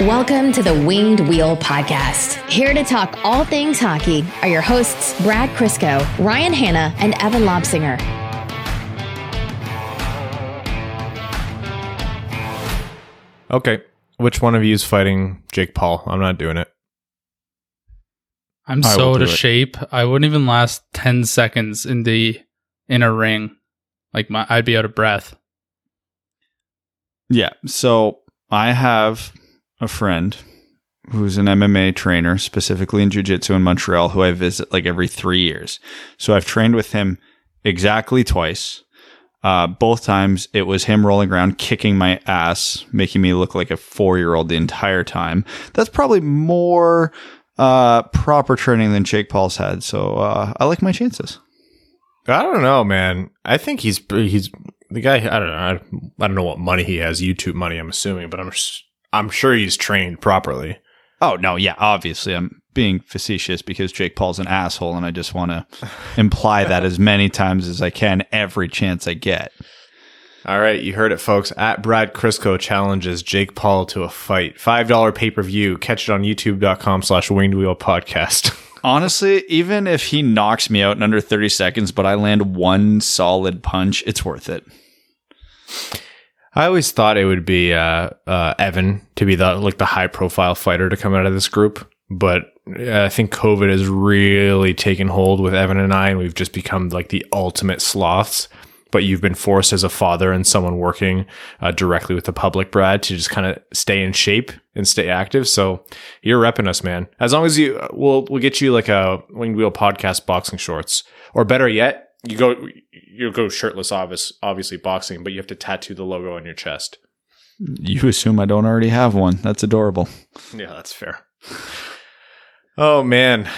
Welcome to the Winged Wheel Podcast. Here to talk all things hockey are your hosts, Brad Crisco, Ryan Hanna, and Evan Lobsinger. Okay. Which one of you is fighting Jake Paul? I'm not doing it. I'm I so out do of it. shape. I wouldn't even last 10 seconds in the in a ring. Like my I'd be out of breath. Yeah. So I have a friend who's an MMA trainer, specifically in jiu-jitsu in Montreal, who I visit like every three years. So I've trained with him exactly twice. Uh, both times it was him rolling around, kicking my ass, making me look like a four-year-old the entire time. That's probably more uh, proper training than Jake Paul's had. So uh, I like my chances. I don't know, man. I think he's he's the guy. I don't know. I, I don't know what money he has. YouTube money, I'm assuming, but I'm I'm sure he's trained properly. Oh no, yeah, obviously I'm being facetious because Jake Paul's an asshole and I just want to imply that as many times as I can every chance I get. All right, you heard it, folks. At Brad Crisco challenges Jake Paul to a fight. Five dollar pay per view. Catch it on YouTube.com slash Winged Wheel Podcast. Honestly, even if he knocks me out in under 30 seconds but I land one solid punch, it's worth it. I always thought it would be uh, uh, Evan to be the like the high profile fighter to come out of this group, but uh, I think COVID has really taken hold with Evan and I, and we've just become like the ultimate sloths. But you've been forced as a father and someone working uh, directly with the public, Brad, to just kind of stay in shape and stay active. So you're repping us, man. As long as you, uh, we'll we'll get you like a Winged Wheel podcast boxing shorts, or better yet, you go you go shirtless, obvious, obviously boxing, but you have to tattoo the logo on your chest. You assume I don't already have one. That's adorable. Yeah, that's fair. Oh man.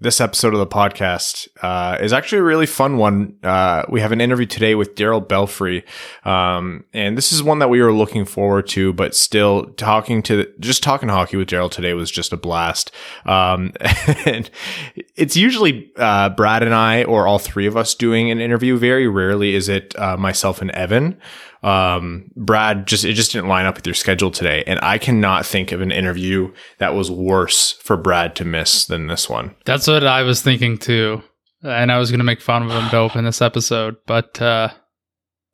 This episode of the podcast uh, is actually a really fun one. Uh, we have an interview today with Darryl Belfry, um, and this is one that we were looking forward to. But still, talking to just talking hockey with Darryl today was just a blast. Um, and it's usually uh, Brad and I, or all three of us, doing an interview. Very rarely is it uh, myself and Evan um, Brad just it just didn't line up with your schedule today, and I cannot think of an interview that was worse for Brad to miss than this one. That's what I was thinking too. And I was going to make fun of him to open this episode, but uh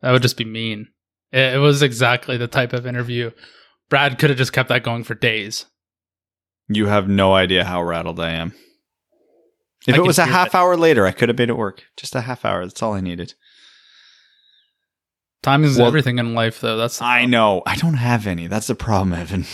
that would just be mean. It, it was exactly the type of interview Brad could have just kept that going for days. You have no idea how rattled I am. If I it was a half it. hour later, I could have been at work. Just a half hour. That's all I needed. Time is Well- everything in life though. That's I know. I don't have any. That's the problem, Evan.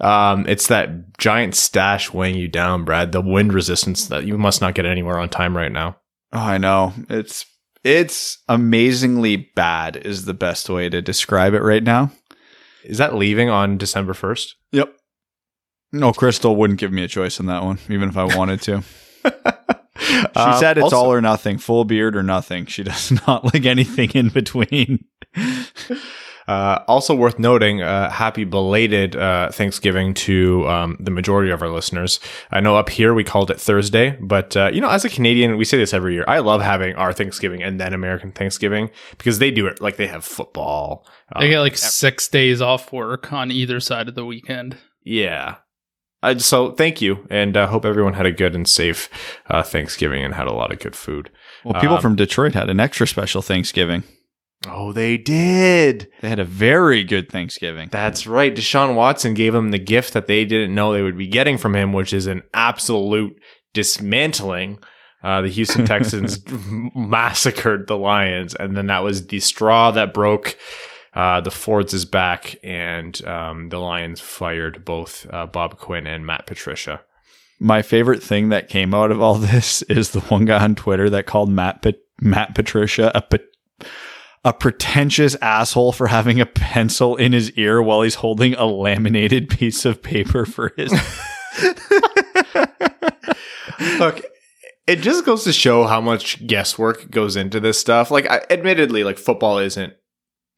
um, it's that giant stash weighing you down, Brad. The wind resistance that you must not get anywhere on time right now. Oh, I know. It's it's amazingly bad is the best way to describe it right now. Is that leaving on December first? Yep. No, Crystal wouldn't give me a choice on that one, even if I wanted to. She Um, said it's all or nothing, full beard or nothing. She does not like anything in between. Uh, also worth noting, uh, happy belated uh, Thanksgiving to um, the majority of our listeners. I know up here we called it Thursday, but uh, you know, as a Canadian, we say this every year. I love having our Thanksgiving and then American Thanksgiving because they do it like they have football. They get Um, like six days off work on either side of the weekend. yeah. Uh, so thank you, and uh, hope everyone had a good and safe uh, Thanksgiving and had a lot of good food. Well, people Um, from Detroit had an extra special Thanksgiving. Oh, they did. They had a very good Thanksgiving. That's right. Deshaun Watson gave them the gift that they didn't know they would be getting from him, which is an absolute dismantling. Uh, the Houston Texans massacred the Lions, and then that was the straw that broke uh, the Fords' is back, and um, the Lions fired both uh, Bob Quinn and Matt Patricia. My favorite thing that came out of all this is the one guy on Twitter that called Matt Pat- Matt Patricia a pa- a pretentious asshole for having a pencil in his ear while he's holding a laminated piece of paper for his. Look, it just goes to show how much guesswork goes into this stuff. Like, I, admittedly, like football isn't.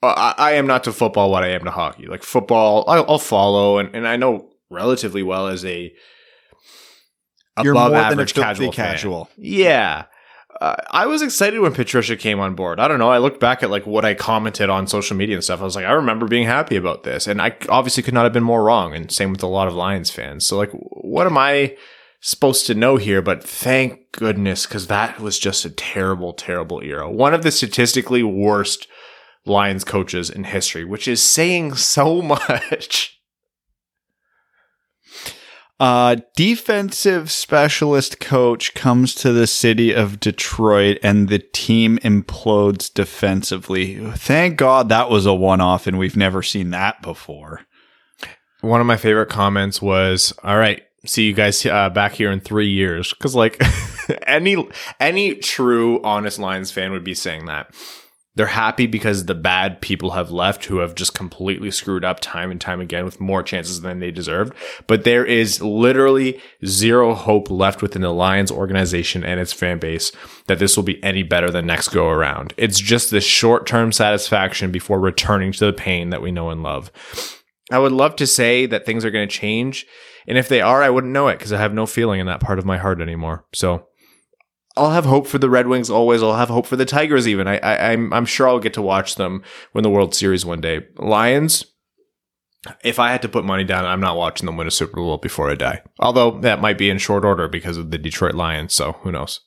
I, I am not to football what I am to hockey. Like football, I'll, I'll follow, and, and I know relatively well as a You're above more than a average filthy casual. fan. Yeah. uh, I was excited when Patricia came on board. I don't know. I looked back at like what I commented on social media and stuff. I was like, I remember being happy about this, and I obviously could not have been more wrong. And same with a lot of Lions fans. So like, what am I supposed to know here? But thank goodness, because that was just a terrible, terrible era. One of the statistically worst Lions coaches in history, which is saying so much. Uh, defensive specialist coach comes to the city of Detroit and the team implodes defensively. Thank God that was a one off and we've never seen that before. One of my favorite comments was, "All right, see you guys uh, back here in three years," because like any any true honest Lions fan would be saying that. They're happy because the bad people have left who have just completely screwed up time and time again with more chances than they deserved. But there is literally zero hope left within the Lions organization and its fan base that this will be any better than next go around. It's just this short term satisfaction before returning to the pain that we know and love. I would love to say that things are going to change. And if they are, I wouldn't know it because I have no feeling in that part of my heart anymore. So I'll have hope for the Red Wings always. I'll have hope for the Tigers even. I, I I'm I'm sure I'll get to watch them win the World Series one day. Lions. If I had to put money down, I'm not watching them win a Super Bowl before I die. Although that might be in short order because of the Detroit Lions. So who knows?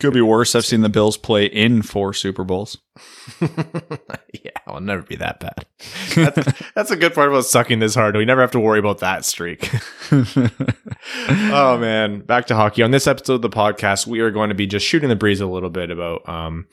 Could be worse. I've seen the Bills play in four Super Bowls. yeah, I'll never be that bad. That's, that's a good part about sucking this hard. We never have to worry about that streak. oh man, back to hockey. On this episode of the podcast, we are going to be just shooting the breeze a little bit about um,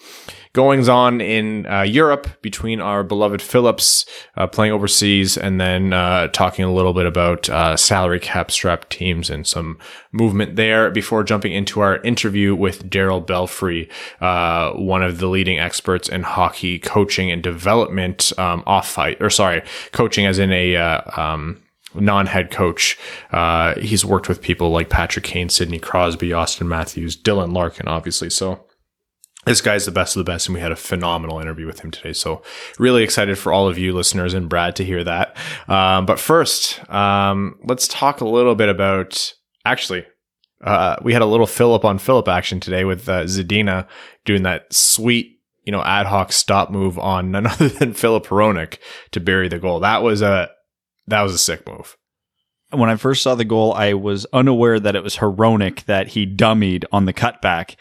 goings on in uh, Europe between our beloved Phillips uh, playing overseas, and then uh, talking a little bit about uh, salary cap strap teams and some movement there. Before jumping into our interview with Darryl Belfry, uh, one of the leading experts in hockey coaching and development um, off fight, or sorry, coaching as in a uh, um, non-head coach. Uh, he's worked with people like Patrick Kane, Sidney Crosby, Auston Matthews, Dylan Larkin, obviously. So this guy's the best of the best, and we had a phenomenal interview with him today. So really excited for all of you listeners and Brad to hear that. Um, but first, um, let's talk a little bit about actually. Uh, we had a little Philip on Philip action today with uh, Zadina doing that sweet, you know, ad hoc stop move on none other than Filip Hronek to bury the goal. That was a that was a sick move. When I first saw the goal, I was unaware that it was Hronek that he dummied on the cutback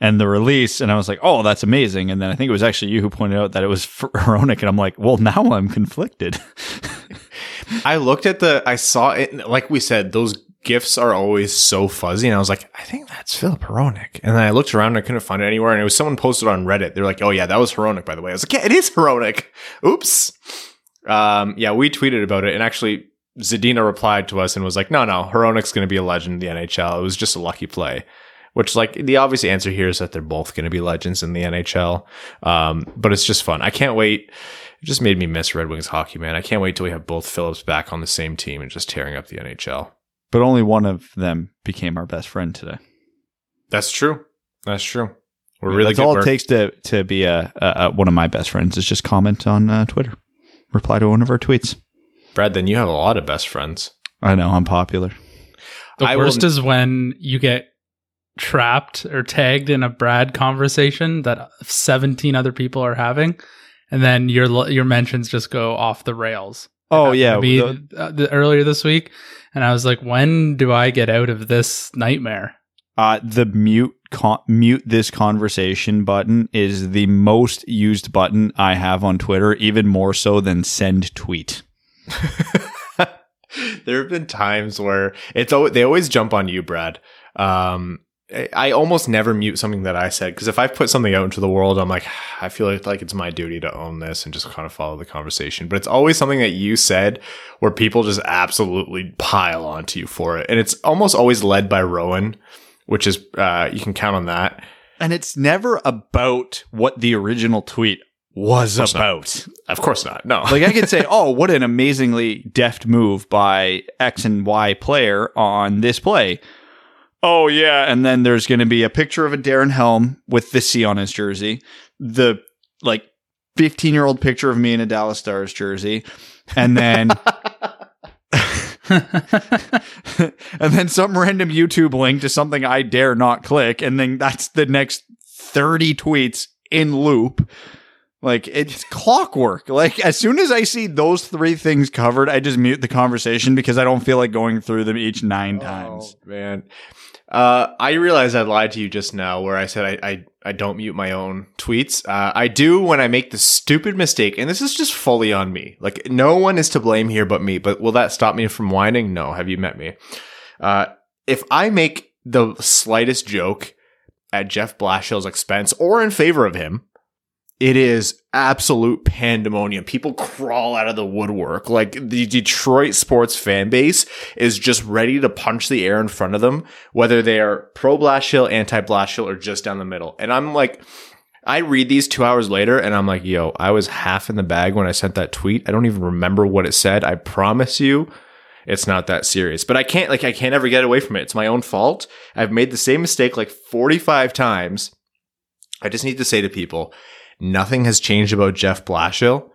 and the release, and I was like, "Oh, that's amazing!" And then I think it was actually you who pointed out that it was Hronek, and I'm like, "Well, now I'm conflicted." I looked at the, I saw it, like we said, those gifs are always so fuzzy, and I was like, I think that's Filip Hronek. And then I looked around and I couldn't find it anywhere, and it was someone posted on Reddit. They're like, "Oh yeah, that was Hronek, by the way." I was like, "Yeah, it is Hronek." Oops. Um, yeah, we tweeted about it, and actually, Zadina replied to us and was like, "No, no, Hronek's going to be a legend in the NHL. It was just a lucky play." Which, like, the obvious answer here is that they're both going to be legends in the NHL. Um, but it's just fun. I can't wait. It just made me miss Red Wings hockey, man. I can't wait till we have both Phillips back on the same team and just tearing up the NHL. But only one of them became our best friend today. That's true. That's true. We're really That's all We're- it takes to to be a, a, a one of my best friends is just comment on uh, Twitter, reply to one of our tweets. Brad, then you have a lot of best friends. I know I'm popular. The I worst will- is when you get trapped or tagged in a Brad conversation that 17 other people are having, and then your your mentions just go off the rails. Oh yeah, to me the- uh, the- earlier this week, and I was like, when do I get out of this nightmare? Uh, the mute con- mute this conversation button is the most used button I have on Twitter, even more so than send tweet. there have been times where it's always, they always jump on you, Brad. Um, I- almost never mute something that I said because if I put something out into the world, I'm like, I feel like, like it's my duty to own this and just kind of follow the conversation. But it's always something that you said where people just absolutely pile onto you for it, and it's almost always led by Rowan, which is uh, you can count on that. And it's never about what the original tweet was not. about. Of course not. No, like I could say, oh, what an amazingly deft move by X and Y player on this play. Oh yeah, and then there's going to be a picture of a Darren Helm with the C on his jersey, the like 15 year old picture of me in a Dallas Stars jersey, and then and then some random YouTube link to something I dare not click, and then that's the next 30 tweets in loop. Like it's clockwork. Like as soon as I see those three things covered, I just mute the conversation because I don't feel like going through them each nine oh, times. Oh, man. Uh, I realize I lied to you just now where I said I, I, I don't mute my own tweets. Uh, I do when I make the stupid mistake, and this is just fully on me. Like, no one is to blame here but me, but will that stop me from whining? No. Have you met me? Uh, if I make the slightest joke at Jeff Blashill's expense or in favor of him, it is absolute pandemonium. People crawl out of the woodwork. Like the Detroit sports fan base is just ready to punch the air in front of them, whether they are pro Blashill, anti Blashill, or just down the middle. And I'm like, I read these two hours later and I'm like, yo, I was half in the bag when I sent that tweet. I don't even remember what it said. I promise you it's not that serious. But I can't, like, I can't ever get away from it. It's my own fault. I've made the same mistake like 45 times. I just need to say to people, Nothing has changed about Jeff Blashill.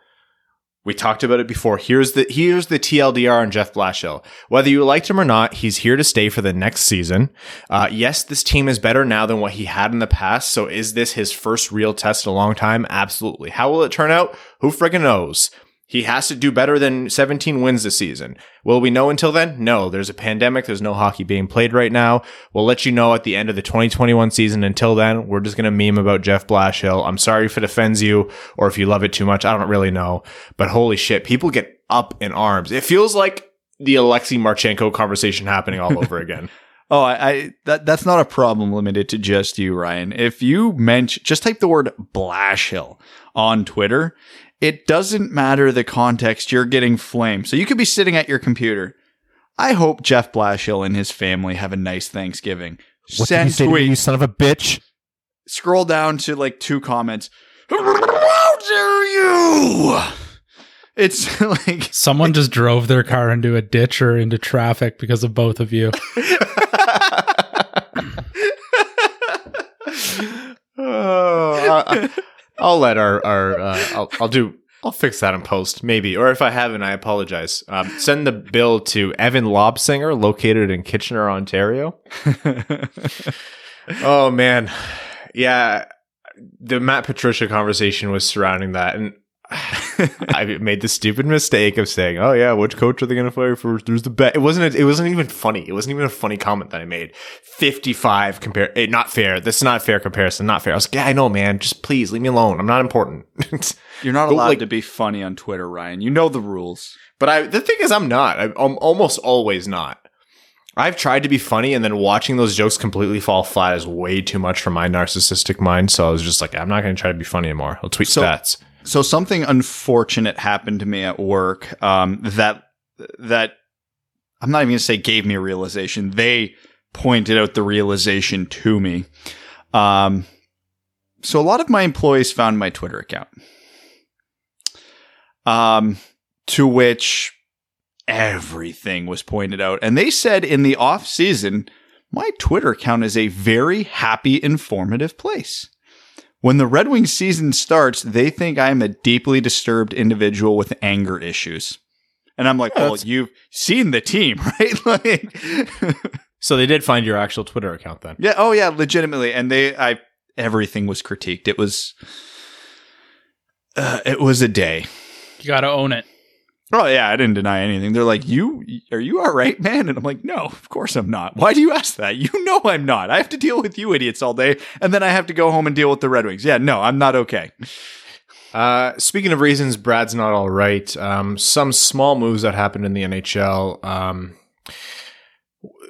We talked about it before. Here's the here's the TLDR on Jeff Blashill. Whether you liked him or not, he's here to stay for the next season. Uh, yes, this team is better now than what he had in the past. So is this his first real test in a long time? Absolutely. How will it turn out? Who friggin' knows? He has to do better than 17 wins this season. Will we know until then? No, there's a pandemic. There's no hockey being played right now. We'll let you know at the end of the 2021 season. Until then, we're just going to meme about Jeff Blashill. I'm sorry if it offends you or if you love it too much. I don't really know, but holy shit, people get up in arms. It feels like the Alexei Marchenko conversation happening all over again. Oh, I, I, that that's not a problem limited to just you, Ryan. If you mention, just type the word Blashill on Twitter, it doesn't matter the context, you're getting flamed. So you could be sitting at your computer. I hope Jeff Blashill and his family have a nice Thanksgiving. What Send did you say tweet. to you son of a bitch? Scroll down to like two comments. How dare you? It's like someone just drove their car into a ditch or into traffic because of both of you. oh, I, I'll let our our uh, I'll I'll do I'll fix that in post maybe, or if I haven't, I apologize. Um, send the bill to Evan Lobsinger, located in Kitchener, Ontario. oh man, yeah. The Matt Patricia conversation was surrounding that, and I made the stupid mistake of saying, "Oh yeah, which coach are they going to fire first? There's the bet." It wasn't. A, it wasn't even funny. It wasn't even a funny comment that I made. Fifty-five compare. Eh, not fair. This is not a fair comparison. Not fair. I was like, "Yeah, I know, man. Just please leave me alone. I'm not important." You're not allowed like, to be funny on Twitter, Ryan. You know the rules. But I. The thing is, I'm not. I'm almost always not. I've tried to be funny, and then watching those jokes completely fall flat is way too much for my narcissistic mind. So I was just like, I'm not going to try to be funny anymore. I'll tweet so, stats. So something unfortunate happened to me at work um, that that I'm not even to say gave me a realization. They pointed out the realization to me. Um, so a lot of my employees found my Twitter account. Um, to which everything was pointed out. And they said in the off season, my Twitter account is a very happy, informative place. When the Red Wings season starts, they think I'm a deeply disturbed individual with anger issues. And I'm like, yeah, well, you've seen the team, right? like, so they did find your actual Twitter account then. Yeah. Oh yeah, legitimately. And they, I, everything was critiqued. It was, uh, it was a day. You got to own it. Oh yeah, I didn't deny anything. They're like, "You are you all right, man?" And I'm like, "No, of course I'm not. Why do you ask that? You know I'm not. I have to deal with you idiots all day, and then I have to go home and deal with the Red Wings. Yeah, no, I'm not okay." Uh, speaking of reasons Brad's not all right, um, some small moves that happened in the NHL. Um,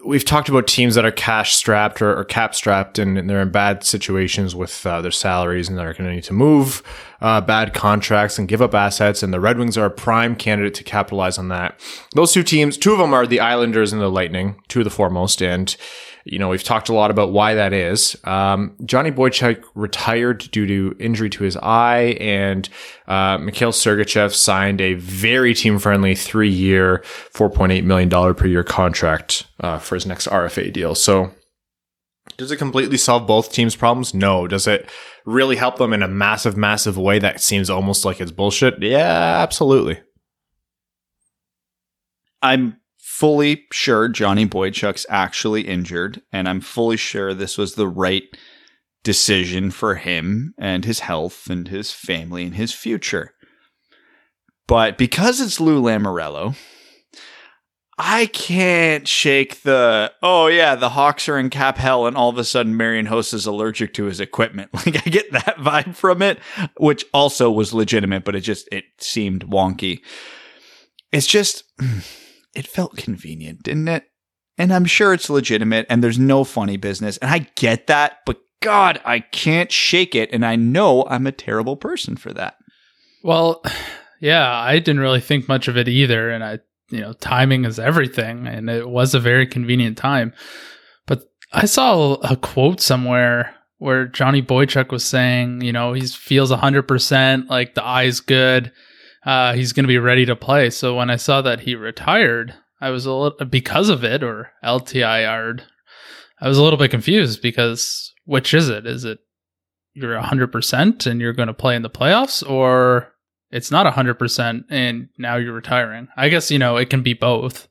we've talked about teams that are cash strapped or, or cap strapped and, and, they're in bad situations with uh, their salaries and they're going to need to move uh, bad contracts and give up assets. And the Red Wings are a prime candidate to capitalize on that. Those two teams, two of them are the Islanders and the Lightning, two of the foremost. And you know, we've talked a lot about why that is. Um, Johnny Boychuk retired due to injury to his eye, and uh, Mikhail Sergachev signed a very team-friendly three-year, $4.8 million per year contract uh, for his next RFA deal. So does it completely solve both teams' problems? No. Does it really help them in a massive, massive way that seems almost like it's bullshit? Yeah, absolutely. I'm fully sure Johnny Boychuk's actually injured, and I'm fully sure this was the right decision for him and his health and his family and his future. But because it's Lou Lamoriello, I can't shake the oh yeah, the Hawks are in cap hell and all of a sudden Marian Hossa is allergic to his equipment. Like I get that vibe from it, which also was legitimate, but it just it seemed wonky. It's just it felt convenient, didn't it? And I'm sure it's legitimate and there's no funny business. And I get that, but God, I can't shake it. And I know I'm a terrible person for that. Well, yeah, I didn't really think much of it either. And I you know, timing is everything, and it was a very convenient time. But I saw a quote somewhere where Johnny Boychuk was saying, you know, he feels 100%, like the eye's good, uh, he's going to be ready to play. So when I saw that he retired, I was a little, because of it, or LTIR'd, I was a little bit confused because which is it? Is it you're 100% and you're going to play in the playoffs, or it's not 100% and now you're retiring. I guess, you know, it can be both,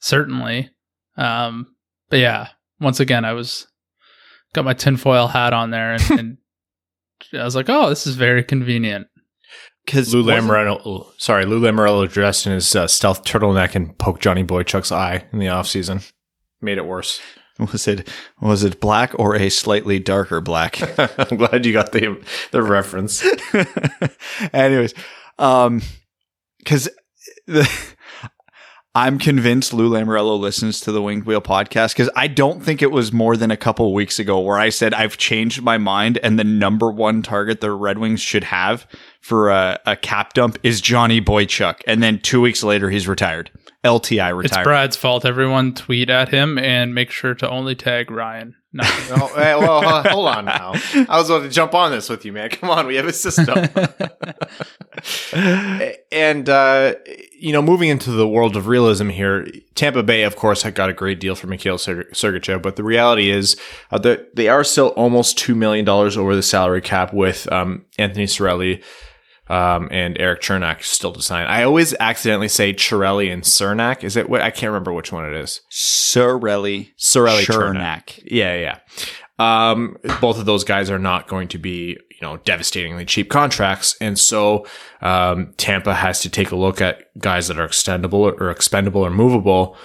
certainly. Um, but yeah, once again, I was got my tinfoil hat on there and, and I was like, oh, this is very convenient. Because Lou Lamoriello, sorry, Lou Lamoriello dressed in his uh, stealth turtleneck and poked Johnny Boychuk's eye in the off season, Made it worse. Was it was it black or a slightly darker black? I'm glad you got the the reference. Anyways, um, because the. I'm convinced Lou Lamoriello listens to the Winged Wheel podcast because I don't think it was more than a couple weeks ago where I said I've changed my mind and the number one target the Red Wings should have for a, a cap dump is Johnny Boychuk. And then two weeks later, he's retired. LTI retired. It's Brad's fault. Everyone tweet at him and make sure to only tag Ryan. No. hey, well, uh, hold on now. I was about to jump on this with you, man. Come on, we have a system. and uh, you know, moving into the world of realism here, Tampa Bay, of course, had got a great deal for Mikhail Sergachev, but the reality is uh, that they are still almost two million dollars over the salary cap with um, Anthony Cirelli um, and Erik Cernak still to sign. I always accidentally say Chiarelli and Cernak. Is it what? I can't remember which one it is. Cirelli. Cirelli Cernak. Yeah, yeah. Um, both of those guys are not going to be, you know, devastatingly cheap contracts. And so, um, Tampa has to take a look at guys that are extendable or expendable or movable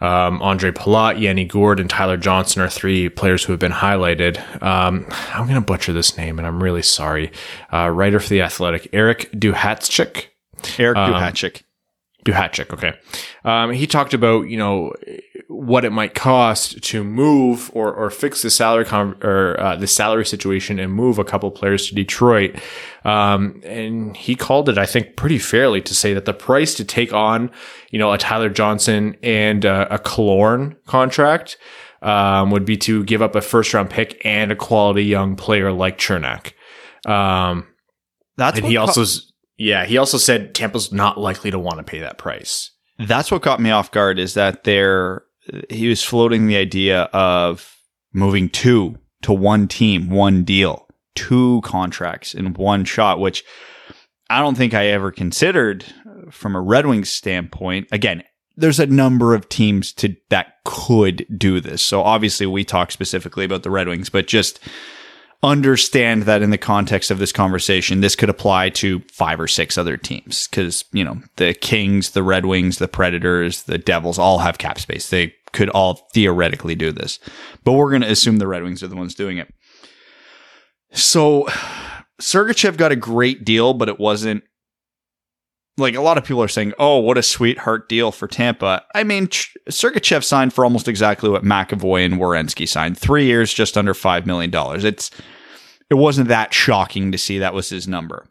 um, Andre Palat, Yanni Gourde, and Tyler Johnson are three players who have been highlighted. Um, I'm going to butcher this name, and I'm really sorry. Uh, writer for The Athletic, Eric Duhatschek. Eric um, Duhatschek. Duhatschek, okay. Um, he talked about, you know, what it might cost to move or, or fix the salary com- or uh, the salary situation and move a couple players to Detroit. Um, and he called it, I think, pretty fairly to say that the price to take on, you know, a Tyler Johnson and uh, a Killorn contract um, would be to give up a first round pick and a quality young player like Cernak. Um, That's and he also, yeah, he also said Tampa's not likely to want to pay that price. That's what caught me off guard is that they're he was floating the idea of moving two to one team, one deal, two contracts in one shot, which I don't think I ever considered uh, from a Red Wings standpoint. Again, there's a number of teams to that could do this. So obviously we talk specifically about the Red Wings, but just understand that in the context of this conversation, this could apply to five or six other teams because, you know, the Kings, the Red Wings, the Predators, the Devils all have cap space. They could all theoretically do this, but we're going to assume the Red Wings are the ones doing it. So Sergachev got a great deal, but it wasn't like a lot of people are saying, "Oh, what a sweetheart deal for Tampa." I mean, Sergachev signed for almost exactly what McAvoy and Werenski signed: three years, just under five million dollars. It's it wasn't that shocking to see that was his number.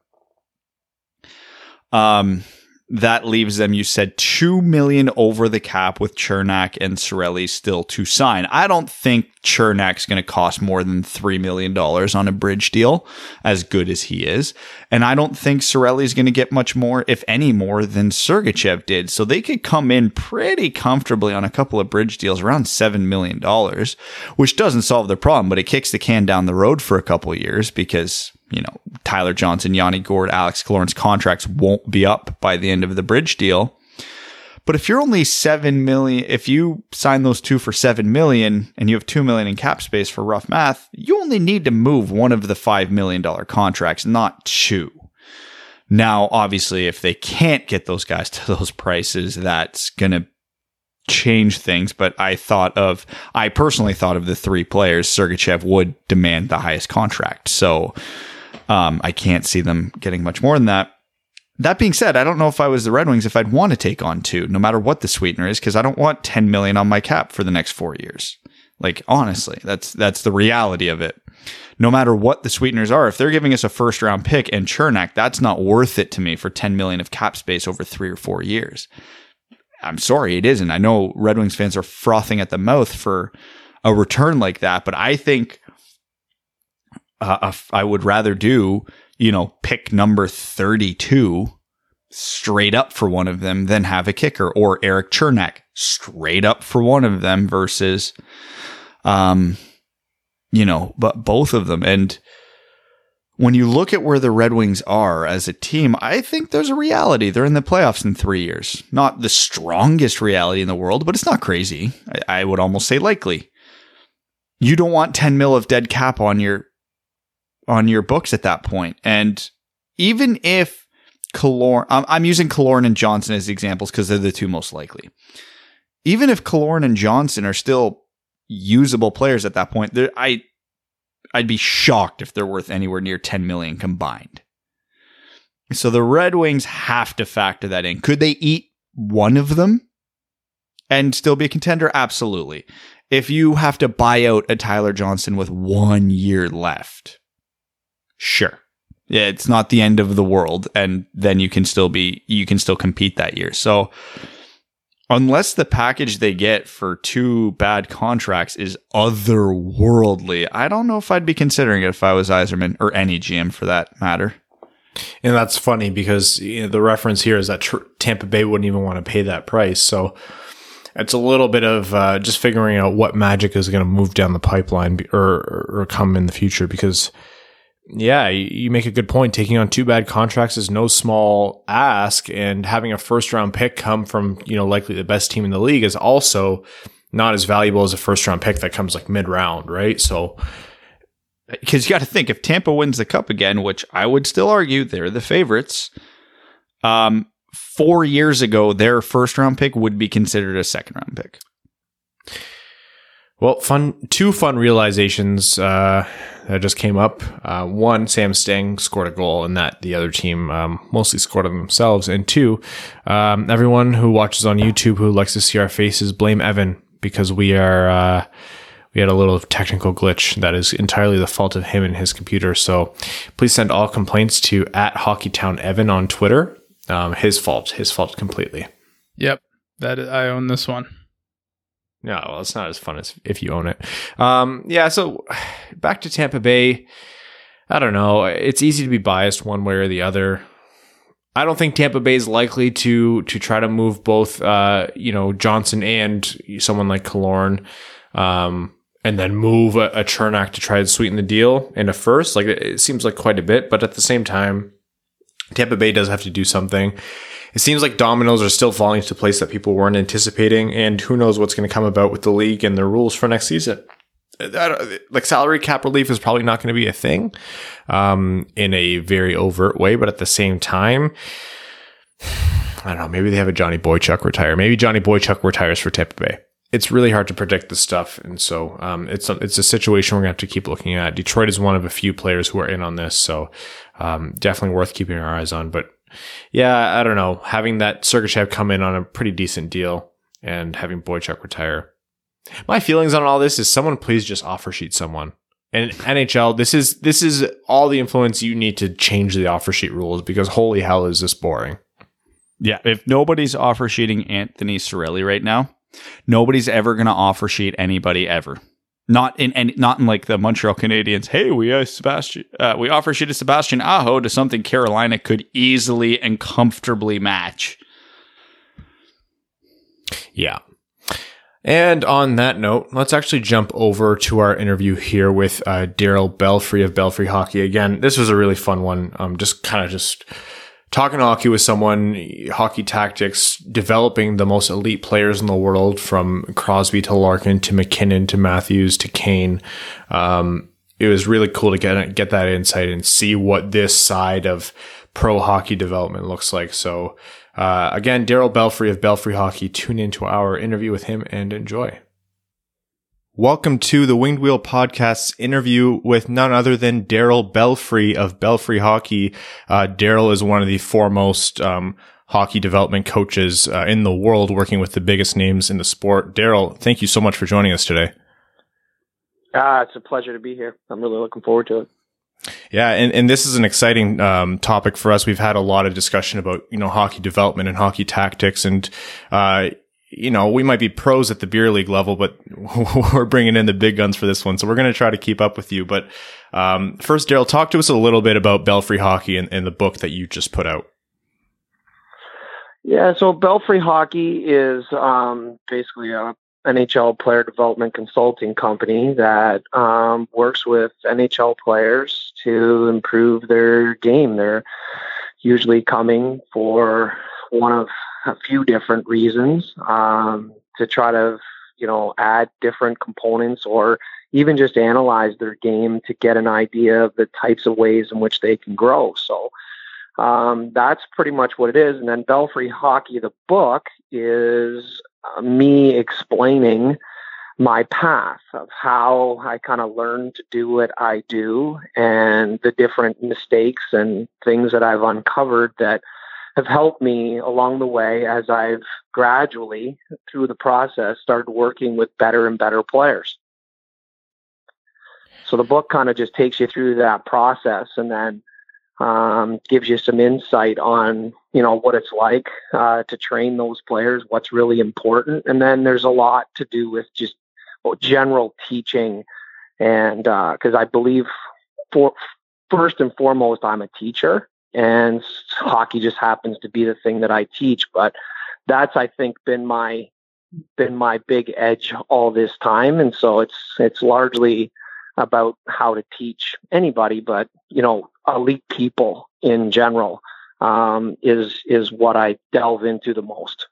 Um, that leaves them, you said, two million over the cap with Cernak and Cirelli still to sign. I don't think Cernak's going to cost more than three million dollars on a bridge deal, as good as he is, and I don't think Cirelli's going to get much more, if any more, than Sergachev did. So they could come in pretty comfortably on a couple of bridge deals, around seven million dollars, which doesn't solve the problem, but it kicks the can down the road for a couple years because you know, Tyler Johnson, Yanni Gourde, Alex Killorn's contracts won't be up by the end of the bridge deal. But if you're only seven million, if you sign those two for seven million and you have two million in cap space for rough math, you only need to move one of the five million dollar contracts, not two. Now, obviously, if they can't get those guys to those prices, that's going to change things. But I thought of, I personally thought of the three players, Sergachev would demand the highest contract. So um, I can't see them getting much more than that. That being said, I don't know if I was the Red Wings if I'd want to take on two, no matter what the sweetener is, because I don't want 10 million on my cap for the next four years. Like honestly, that's that's the reality of it. No matter what the sweeteners are, if they're giving us a first round pick and Cernak, that's not worth it to me for 10 million of cap space over three or four years. I'm sorry, it isn't. I know Red Wings fans are frothing at the mouth for a return like that, but I think uh, I would rather do, you know, pick number 32 straight up for one of them than have a kicker or Erik Cernak straight up for one of them versus, um, you know, but both of them. And when you look at where the Red Wings are as a team, I think there's a reality. They're in the playoffs in three years. Not the strongest reality in the world, but it's not crazy. I, I would almost say likely. You don't want 10 mil of dead cap on your on your books at that point. And even if Killorn, I'm, I'm using Killorn and Johnson as examples because they're the two most likely. Even if Killorn and Johnson are still usable players at that point, I I'd be shocked if they're worth anywhere near 10 million combined. So the Red Wings have to factor that in. Could they eat one of them and still be a contender? Absolutely. If you have to buy out a Tyler Johnson with one year left, Sure. Yeah, it's not the end of the world and then you can still be you can still compete that year. So unless the package they get for two bad contracts is otherworldly, I don't know if I'd be considering it if I was Yzerman or any GM for that matter. And that's funny because you know, the reference here is that tr- Tampa Bay wouldn't even want to pay that price. So it's a little bit of uh, just figuring out what magic is going to move down the pipeline or, or come in the future because – yeah, you make a good point. Taking on two bad contracts is no small ask, and having a first round pick come from you know likely the best team in the league is also not as valuable as a first round pick that comes like mid round, right? So, because you got to think if Tampa wins the cup again, which I would still argue they're the favorites. Um, four years ago, their first round pick would be considered a second round pick. Well, fun two fun realizations uh, that just came up. Uh, one, Sam Sting scored a goal, and that the other team um, mostly scored on themselves. And two, um, everyone who watches on YouTube who likes to see our faces, blame Evan because we are uh, we had a little technical glitch that is entirely the fault of him and his computer. So please send all complaints to at Hockeytown Evan on Twitter. Um, his fault, his fault completely. Yep, that I own this one. No, well, it's not as fun as if you own it. Um, yeah, so back to Tampa Bay. I don't know. It's easy to be biased one way or the other. I don't think Tampa Bay is likely to to try to move both, uh, you know, Johnson and someone like Killorn, um, and then move a, a Cernak to try to sweeten the deal in a first. Like it seems like quite a bit, but at the same time, Tampa Bay does have to do something it seems like dominoes are still falling into place that people weren't anticipating, and who knows what's going to come about with the league and the rules for next season. Like salary cap relief is probably not going to be a thing um, in a very overt way, but at the same time, I don't know. Maybe they have a Johnny Boychuk retire. Maybe Johnny Boychuk retires for Tampa Bay. It's really hard to predict this stuff, and so um, it's a, it's a situation we're going to have to keep looking at. Detroit is one of a few players who are in on this, so um, definitely worth keeping our eyes on. But yeah, I don't know. Having that Sergachev come in on a pretty decent deal and having Boychuk retire. My feelings on all this is someone please just offer sheet someone. And NHL, this is this is all the influence you need to change the offer sheet rules because holy hell is this boring. Yeah, if nobody's offer sheeting Anthony Cirelli right now, nobody's ever going to offer sheet anybody ever. Not in any, not in like the Montreal Canadiens. Hey, we uh, Sebastian, uh, we offer shit to Sebastian Aho to something Carolina could easily and comfortably match. Yeah. And on that note, let's actually jump over to our interview here with uh, Darryl Belfry of Belfry Hockey. Again, this was a really fun one. Um, just kind of just talking hockey with someone, hockey tactics, developing the most elite players in the world from Crosby to Larkin to MacKinnon to Matthews to Kane. Um, it was really cool to get get that insight and see what this side of pro hockey development looks like. So, uh, again, Darryl Belfry of Belfry Hockey. Tune into our interview with him and enjoy. Welcome to the Winged Wheel Podcast's interview with none other than Darryl Belfry of Belfry Hockey. Uh, Darryl is one of the foremost um, hockey development coaches uh, in the world, working with the biggest names in the sport. Darryl, thank you so much for joining us today. Ah, it's a pleasure to be here. I'm really looking forward to it. Yeah, and, and this is an exciting um, topic for us. We've had a lot of discussion about you know hockey development and hockey tactics, and uh, you know, we might be pros at the beer league level, but we're bringing in the big guns for this one. So we're going to try to keep up with you. But um, first, Darryl, talk to us a little bit about Belfry Hockey and, and the book that you just put out. Yeah, so Belfry Hockey is um, basically a NHL player development consulting company that um, works with NHL players to improve their game. They're usually coming for one of a few different reasons um, to try to, you know, add different components or even just analyze their game to get an idea of the types of ways in which they can grow. So um, that's pretty much what it is. And then Belfry Hockey, the book, is uh, me explaining my path of how I kind of learned to do what I do and the different mistakes and things that I've uncovered that have helped me along the way as I've gradually, through the process, started working with better and better players. So the book kind of just takes you through that process and then um, gives you some insight on you know what it's like uh, to train those players, what's really important, and then there's a lot to do with just general teaching, and because uh, I believe for first and foremost I'm a teacher, and hockey just happens to be the thing that I teach. But that's I think been my been my big edge all this time, and so it's it's largely about how to teach anybody, but you know, elite people in general um, is is what I delve into the most.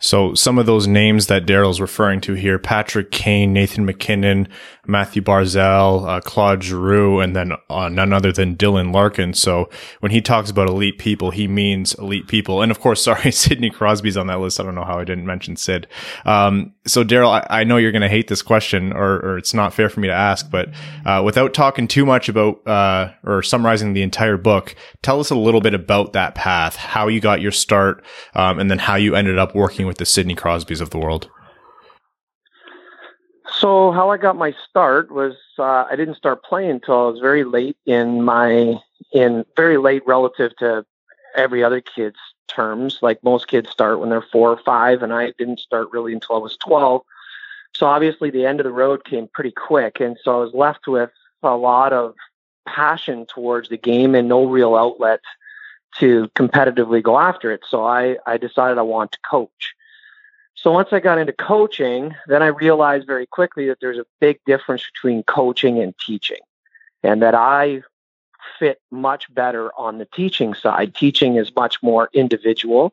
So some of those names that Darryl's referring to here, Patrick Kane, Nathan MacKinnon, Mathew Barzal, uh, Claude Giroux, and then uh, none other than Dylan Larkin. So when he talks about elite people, he means elite people. And of course, sorry, Sidney Crosby's on that list. I don't know how I didn't mention Sid. Um, so Darryl, I, I, know you're going to hate this question or, or, it's not fair for me to ask, but uh, without talking too much about uh, or summarizing the entire book, tell us a little bit about that path, how you got your start, um, and then how you ended up working with the Sidney Crosbys of the world? So how I got my start was uh, I didn't start playing until I was very late in my in very late relative to every other kid's terms. Like most kids start when they're four or five, and I didn't start really until I was twelve. So obviously the end of the road came pretty quick, and so I was left with a lot of passion towards the game and no real outlet to competitively go after it. So I, I decided I want to coach. So once I got into coaching, then I realized very quickly that there's a big difference between coaching and teaching and that I fit much better on the teaching side. Teaching is much more individual.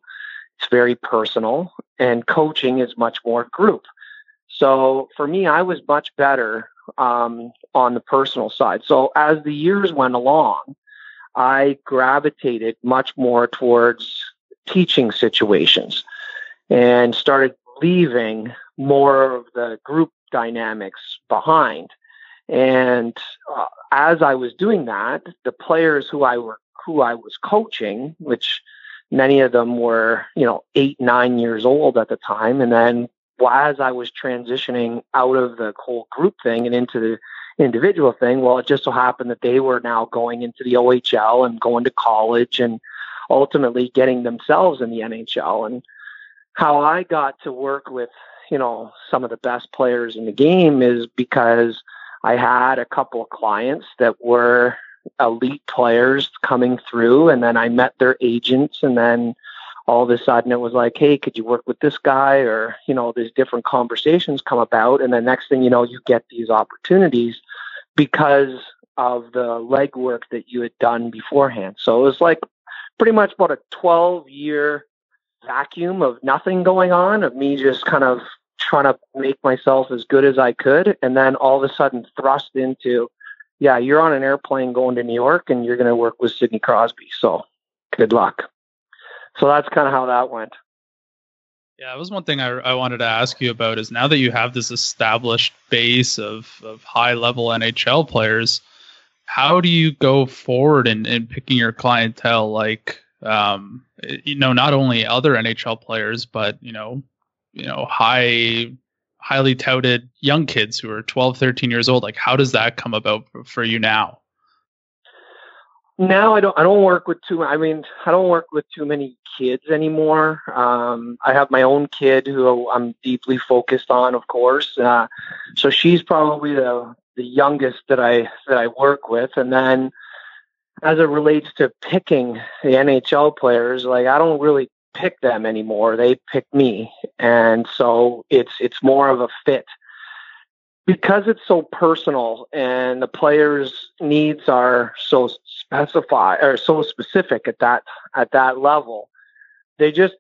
It's very personal and coaching is much more group. So for me, I was much better um, on the personal side. So as the years went along, I gravitated much more towards teaching situations and started leaving more of the group dynamics behind. And uh, as I was doing that, the players who I were who I was coaching, which many of them were, you know, eight, nine years old at the time, and then as I was transitioning out of the whole group thing and into the individual thing. Well, it just so happened that they were now going into the OHL and going to college and ultimately getting themselves in the NHL. And how I got to work with, you know, some of the best players in the game is because I had a couple of clients that were elite players coming through and then I met their agents and then all of a sudden it was like, hey, could you work with this guy? Or, you know, these different conversations come about. And the next thing you know, you get these opportunities because of the legwork that you had done beforehand. So it was like pretty much about a 12 year vacuum of nothing going on, of me just kind of trying to make myself as good as I could. And then all of a sudden thrust into, yeah, you're on an airplane going to New York and you're going to work with Sidney Crosby. So good luck. So that's kind of how that went. Yeah, it was one thing I, I wanted to ask you about is now that you have this established base of, of high level NHL players, how do you go forward in, in picking your clientele? Like, um, you know, not only other NHL players, but, you know, you know, high, highly touted young kids who are 12, 13 years old. Like, how does that come about for you now? now I don't I don't work with too I mean I don't work with too many kids anymore. Um, I have my own kid who I'm deeply focused on, of course. Uh, so she's probably the the youngest that I that I work with, and then as it relates to picking the NHL players, like I don't really pick them anymore. They pick me, and so it's it's more of a fit because it's so personal and the players' needs are so specify or so specific at that at that level. They just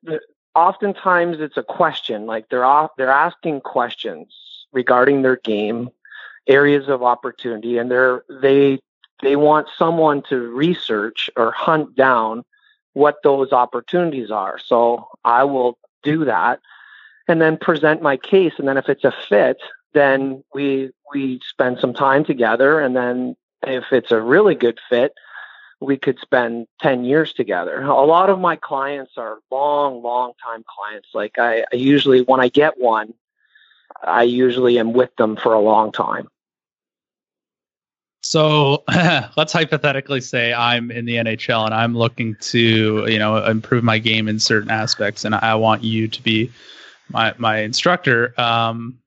oftentimes it's a question like they're off they're asking questions regarding their game, areas of opportunity, and they're they they want someone to research or hunt down what those opportunities are. So I will do that and then present my case. And then if it's a fit, then we we spend some time together and then if it's a really good fit we could spend 10 years together a lot of my clients are long long time clients like I, I usually when i get one i usually am with them for a long time so let's hypothetically say I'm in the NHL and I'm looking to, you know, improve my game in certain aspects, and I want you to be my my instructor. Um,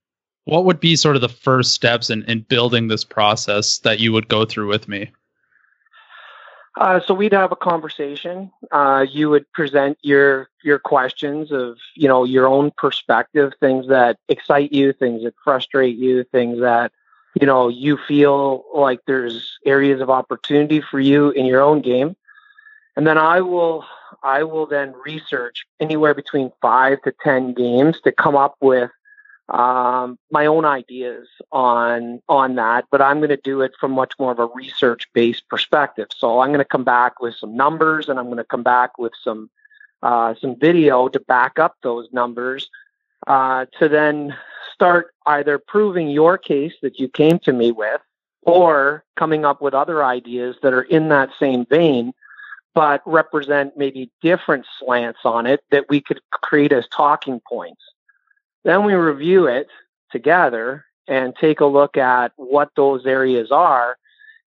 what would be sort of the first steps in, in building this process that you would go through with me? Uh, so we'd have a conversation. Uh, you would present your your questions of you know your own perspective, things that excite you, things that frustrate you, things that you know you feel like there's areas of opportunity for you in your own game, and then I will I will then research anywhere between five to ten games to come up with um, my own ideas on on that, but I'm going to do it from much more of a research based perspective. So I'm going to come back with some numbers, and I'm going to come back with some uh, some video to back up those numbers, uh, to then start either proving your case that you came to me with, or coming up with other ideas that are in that same vein but represent maybe different slants on it that we could create as talking points. Then we review it together and take a look at what those areas are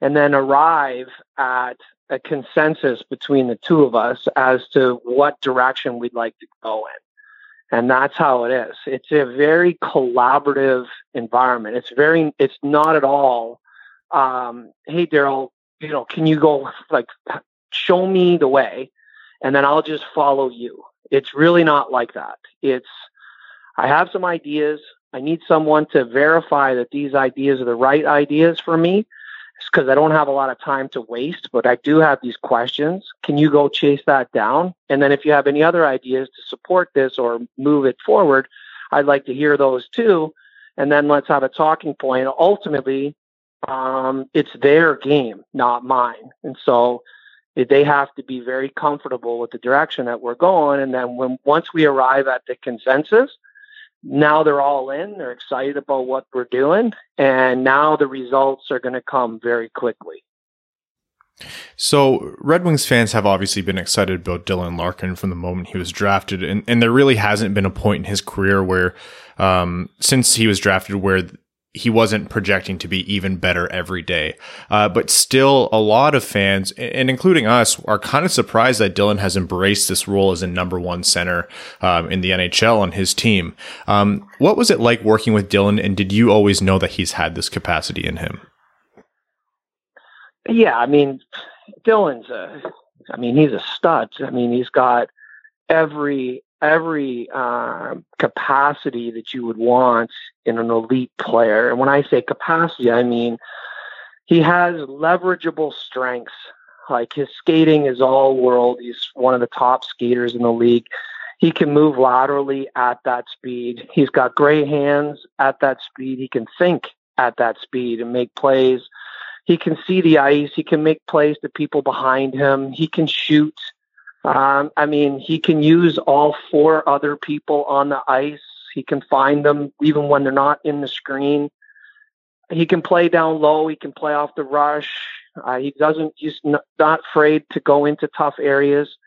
and then arrive at a consensus between the two of us as to what direction we'd like to go in. And that's how it is. It's a very collaborative environment. It's very, it's not at all, um, hey, Darryl, you know, can you go like show me the way and then I'll just follow you? It's really not like that. It's, I have some ideas. I need someone to verify that these ideas are the right ideas for me because I don't have a lot of time to waste, but I do have these questions. Can you go chase that down? And then if you have any other ideas to support this or move it forward, I'd like to hear those too. And then let's have a talking point. Ultimately, um, it's their game, not mine. And so they have to be very comfortable with the direction that we're going. And then when once we arrive at the consensus, now they're all in, they're excited about what we're doing, and now the results are going to come very quickly. So, Red Wings fans have obviously been excited about Dylan Larkin from the moment he was drafted, and, and there really hasn't been a point in his career where, um, since he was drafted, where he wasn't projecting to be even better every day. Uh, but still, a lot of fans, and including us, are kind of surprised that Dylan has embraced this role as a number one center um, in the NHL on his team. Um, what was it like working with Dylan, and did you always know that he's had this capacity in him? Yeah, I mean, Dylan's a, I mean, he's a stud. I mean, he's got every every uh, capacity that you would want in an elite player. And when I say capacity, I mean he has leverageable strengths Like his skating is all world. He's one of the top skaters in the league. He can move laterally at that speed. He's got great hands at that speed. He can think at that speed and make plays. He can see the ice. He can make plays to people behind him. He can shoot. Um, I mean, he can use all four other people on the ice. He can find them even when they're not in the screen. He can play down low. He can play off the rush. Uh, he doesn't. He's not afraid to go into tough areas.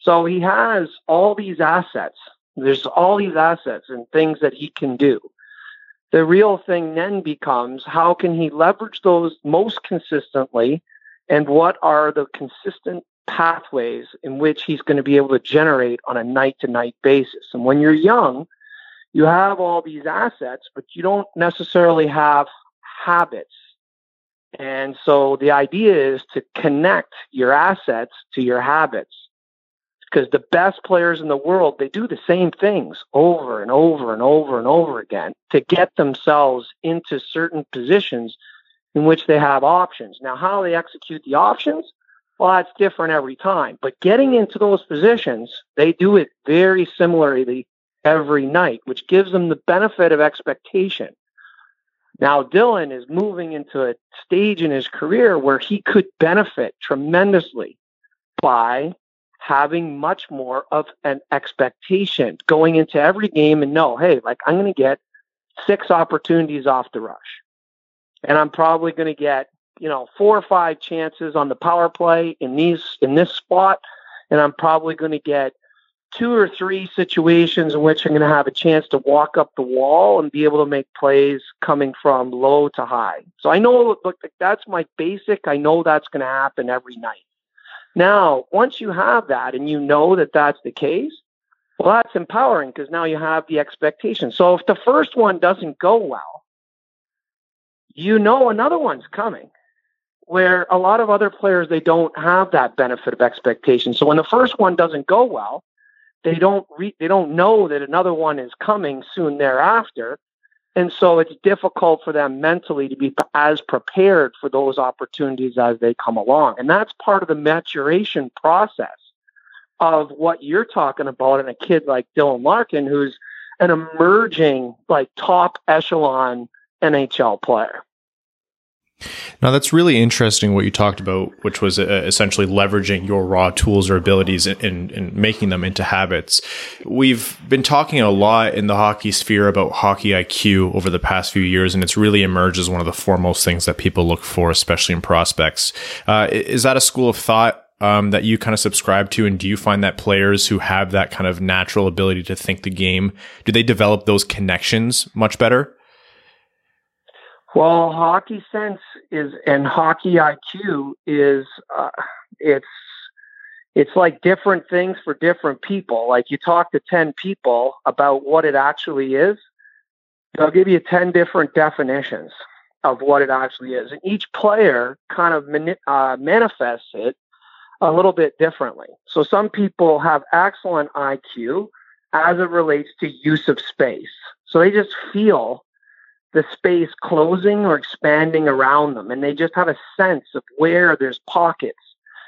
So he has all these assets. There's all these assets and things that he can do. The real thing then becomes how can he leverage those most consistently and what are the consistent pathways in which he's going to be able to generate on a night to night basis. And when you're young, you have all these assets, but you don't necessarily have habits. And so the idea is to connect your assets to your habits because the best players in the world they do the same things over and over and over and over again to get themselves into certain positions in which they have options now how they execute the options well it's different every time but getting into those positions they do it very similarly every night which gives them the benefit of expectation now dylan is moving into a stage in his career where he could benefit tremendously by having much more of an expectation going into every game and know, hey, like I'm going to get six opportunities off the rush. And I'm probably going to get, you know, four or five chances on the power play in these in this spot and I'm probably going to get two or three situations in which I'm going to have a chance to walk up the wall and be able to make plays coming from low to high. So I know look that's my basic. I know that's going to happen every night. Now, once you have that and you know that that's the case, well, that's empowering because now you have the expectation. So if the first one doesn't go well, you know another one's coming. Where a lot of other players they don't have that benefit of expectation. So when the first one doesn't go well, they don't re- they don't know that another one is coming soon thereafter, and so it's difficult for them mentally to be as prepared for those opportunities as they come along. And that's part of the maturation process of what you're talking about in a kid like Dylan Larkin, who's an emerging, like top echelon NHL player. Now, that's really interesting what you talked about, which was uh, essentially leveraging your raw tools or abilities and, and, making them into habits. We've been talking a lot in the hockey sphere about hockey IQ over the past few years, and it's really emerged as one of the foremost things that people look for, especially in prospects. Uh, is that a school of thought? Um, that you kind of subscribe to, and do you find that players who have that kind of natural ability to think the game, do they develop those connections much better? Well, hockey sense is and hockey IQ is uh, it's it's like different things for different people. Like you talk to 10 people about what it actually is, they'll give you 10 different definitions of what it actually is. And each player kind of mani- uh, manifests it a little bit differently. So some people have excellent IQ as it relates to use of space. So they just feel the space closing or expanding around them. And they just have a sense of where there's pockets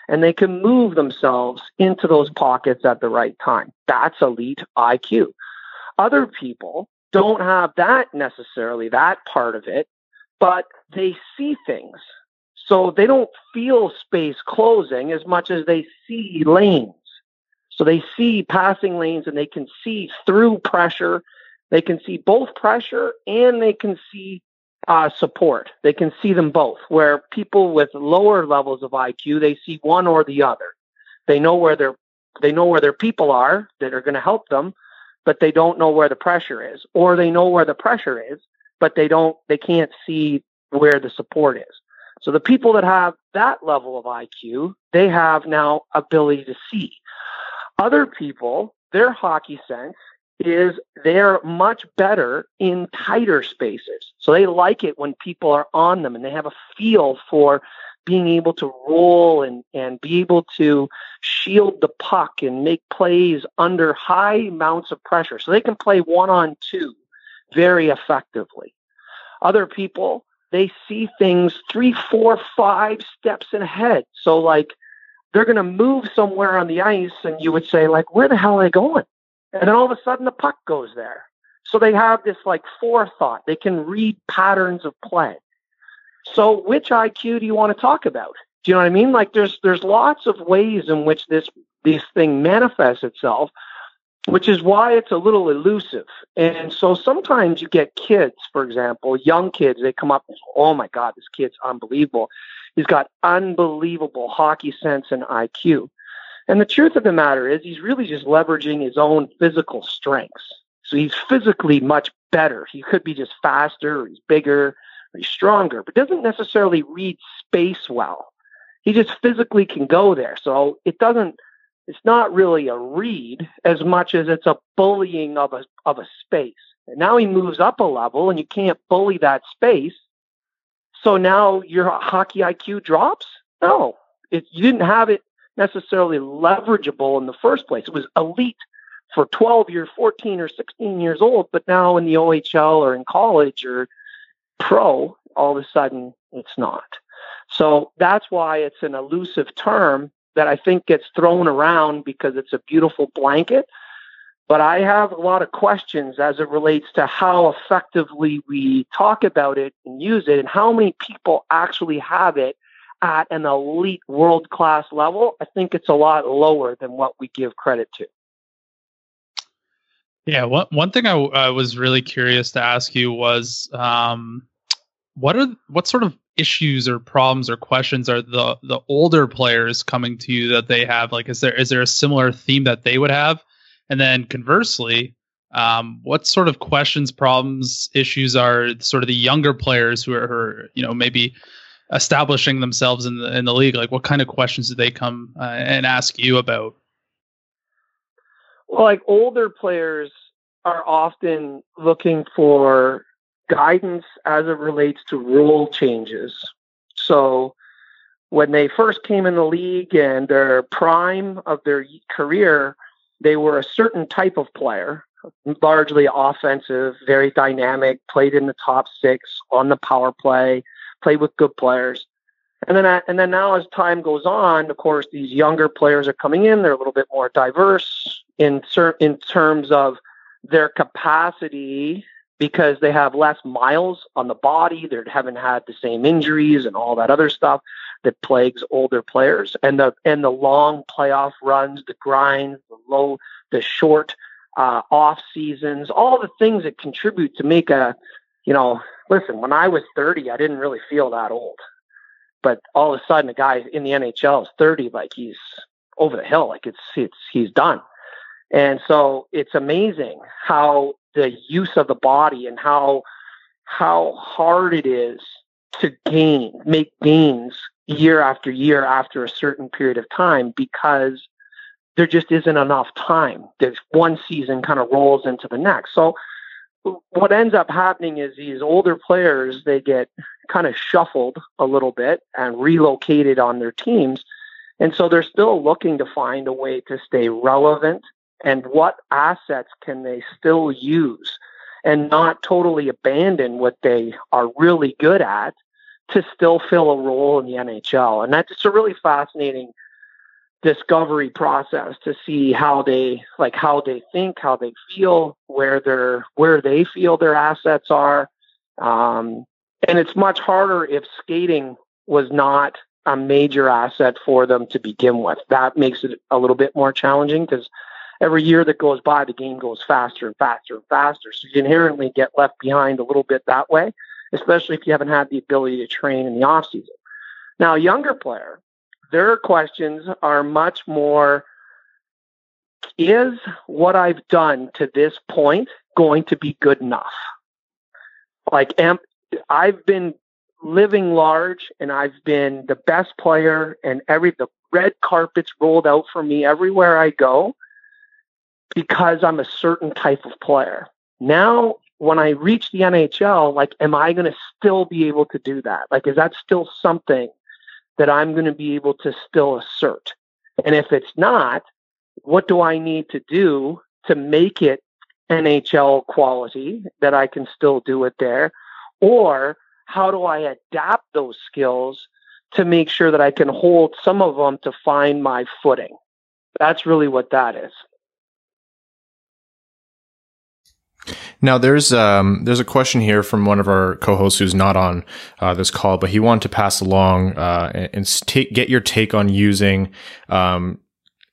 and they can move themselves into those pockets at the right time. That's elite IQ. Other people don't have that necessarily, that part of it, but they see things. So they don't feel space closing as much as they see lanes. So they see passing lanes and they can see through pressure they can see both pressure and they can see uh, support. They can see them both. Where people with lower levels of IQ, they see one or the other. They know where their they know where their people are that are going to help them, but they don't know where the pressure is, or they know where the pressure is, but they don't they can't see where the support is. So the people that have that level of IQ, they have now ability to see. Other people, their hockey sense is they're much better in tighter spaces. So they like it when people are on them and they have a feel for being able to roll and, and be able to shield the puck and make plays under high amounts of pressure. So they can play one on two very effectively. Other people, they see things three, four, five steps ahead. So, like they're going to move somewhere on the ice and you would say like where the hell are they going and then all of a sudden the puck goes there. So they have this like forethought. They can read patterns of play. So which iq do you want to talk about? Do you know what i mean? Like there's there's lots of ways in which this this thing manifests itself which is why it's a little elusive. And so sometimes you get kids for example young kids they come up and say, oh my god this kid's unbelievable. He's got unbelievable hockey sense and IQ. And the truth of the matter is, he's really just leveraging his own physical strengths. So he's physically much better. He could be just faster, or he's bigger, or he's stronger, but doesn't necessarily read space well. He just physically can go there. So it doesn't, it's not really a read as much as it's a bullying of a, of a space. And now he moves up a level and you can't bully that space so now your hockey IQ drops? No, it, you didn't have it necessarily leverageable in the first place. It was elite for 12 years, 14 or 16 years old, but now in the OHL or in college or pro, all of a sudden it's not. So that's why it's an elusive term that I think gets thrown around because it's a beautiful blanket but I have a lot of questions as it relates to how effectively we talk about it and use it, and how many people actually have it at an elite world class level. I think it's a lot lower than what we give credit to. Yeah, one one thing I, I was really curious to ask you was, um, what are what sort of issues or problems or questions are the the older players coming to you that they have? Like, is there is there a similar theme that they would have? And then conversely, um, what sort of questions, problems, issues are sort of the younger players who are, who are, you know, maybe establishing themselves in the in the league? Like, what kind of questions do they come uh, and ask you about? Well, like older players are often looking for guidance as it relates to rule changes. So when they first came in the league and their prime of their career, they were a certain type of player, largely offensive, very dynamic, played in the top six on the power play, played with good players. And then, and then now, as time goes on, of course, these younger players are coming in. They're a little bit more diverse in in terms of their capacity because they have less miles on the body. They haven't had the same injuries and all that other stuff that plagues older players and the and the long playoff runs, the grind, the low, the short uh, off seasons, all the things that contribute to make a, you know, listen. When I was 30, I didn't really feel that old, but all of a sudden, a guy in the NHL is 30, like he's over the hill, like it's it's he's done. And so it's amazing how the use of the body and how how hard it is to gain, make gains year after year after a certain period of time because there just isn't enough time. There's one season kind of rolls into the next. So what ends up happening is these older players they get kind of shuffled a little bit and relocated on their teams. And so they're still looking to find a way to stay relevant and what assets can they still use and not totally abandon what they are really good at to still fill a role in the NHL. And that's a really fascinating discovery process to see how they like how they think, how they feel, where they're where they feel their assets are. Um, and it's much harder if skating was not a major asset for them to begin with. That makes it a little bit more challenging because every year that goes by, the game goes faster and faster and faster. So you inherently get left behind a little bit that way especially if you haven't had the ability to train in the off season. Now, a younger player, their questions are much more is what I've done to this point going to be good enough? Like, am, I've been living large and I've been the best player and every, the red carpets rolled out for me everywhere I go because I'm a certain type of player. Now when I reach the NHL, like, am I going to still be able to do that? Like, is that still something that I'm going to be able to still assert? And if it's not, what do I need to do to make it NHL quality that I can still do it there? Or how do I adapt those skills to make sure that I can hold some of them to find my footing. That's really what that is. Now there's um, there's a question here from one of our co-hosts who's not on uh, this call, but he wanted to pass along uh, and, get your take on using um,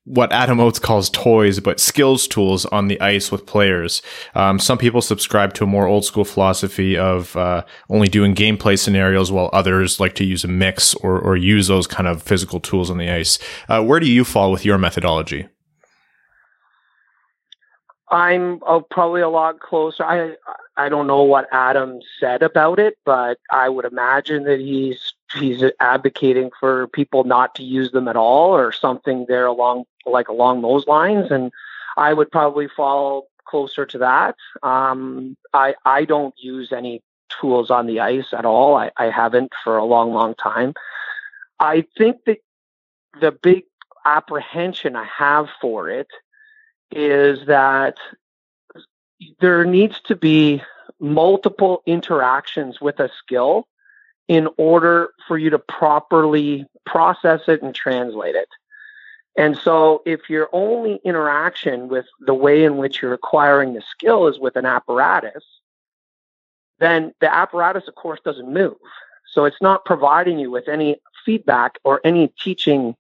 what Adam Oates calls toys, but skills tools on the ice with players. Um, some people subscribe to a more old school philosophy of uh, only doing gameplay scenarios, while others like to use a mix or, or use those kind of physical tools on the ice. Uh, where do you fall with your methodology? I'm uh, probably a lot closer. I I don't know what Adam said about it, but I would imagine that he's he's advocating for people not to use them at all or something there along like along those lines and I would probably fall closer to that. Um, I I don't use any tools on the ice at all. I, I haven't for a long, long time. I think that the big apprehension I have for it is that there needs to be multiple interactions with a skill in order for you to properly process it and translate it. And so, if your only interaction with the way in which you're acquiring the skill is with an apparatus, then the apparatus, of course, doesn't move. So, it's not providing you with any feedback or any teaching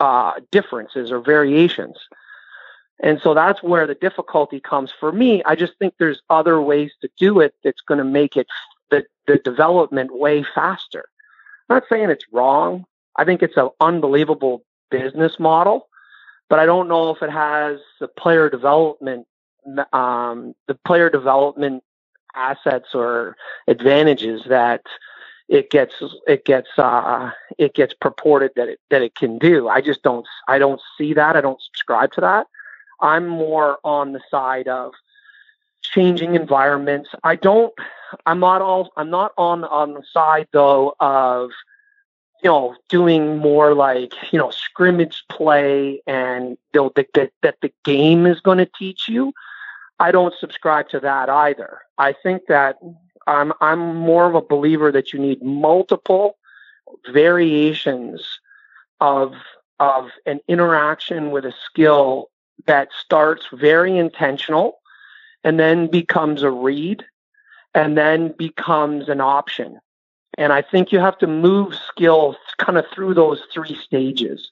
uh, differences or variations. And so that's where the difficulty comes for me. I just think there's other ways to do it that's going to make it the, the development way faster. I'm not saying it's wrong. I think it's an unbelievable business model, but I don't know if it has the player development, um, the player development assets or advantages that it gets it gets uh, it gets purported that it that it can do. I just don't I don't see that. I don't subscribe to that. I'm more on the side of changing environments. I don't. I'm not all. I'm not on on the side though of you know doing more like you know scrimmage play and you know, that that the game is going to teach you. I don't subscribe to that either. I think that I'm I'm more of a believer that you need multiple variations of of an interaction with a skill that starts very intentional and then becomes a read and then becomes an option. And I think you have to move skills kind of through those three stages.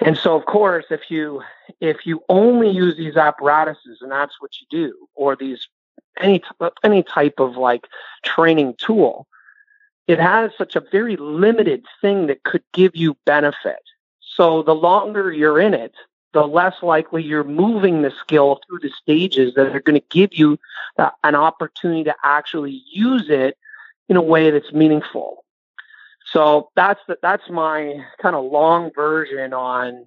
And so, of course, if you if you only use these apparatuses and that's what you do, or these any any type of like training tool, it has such a very limited thing that could give you benefit. So the longer you're in it, the less likely you're moving the skill through the stages that are going to give you uh, an opportunity to actually use it in a way that's meaningful. So that's the, that's my kind of long version on.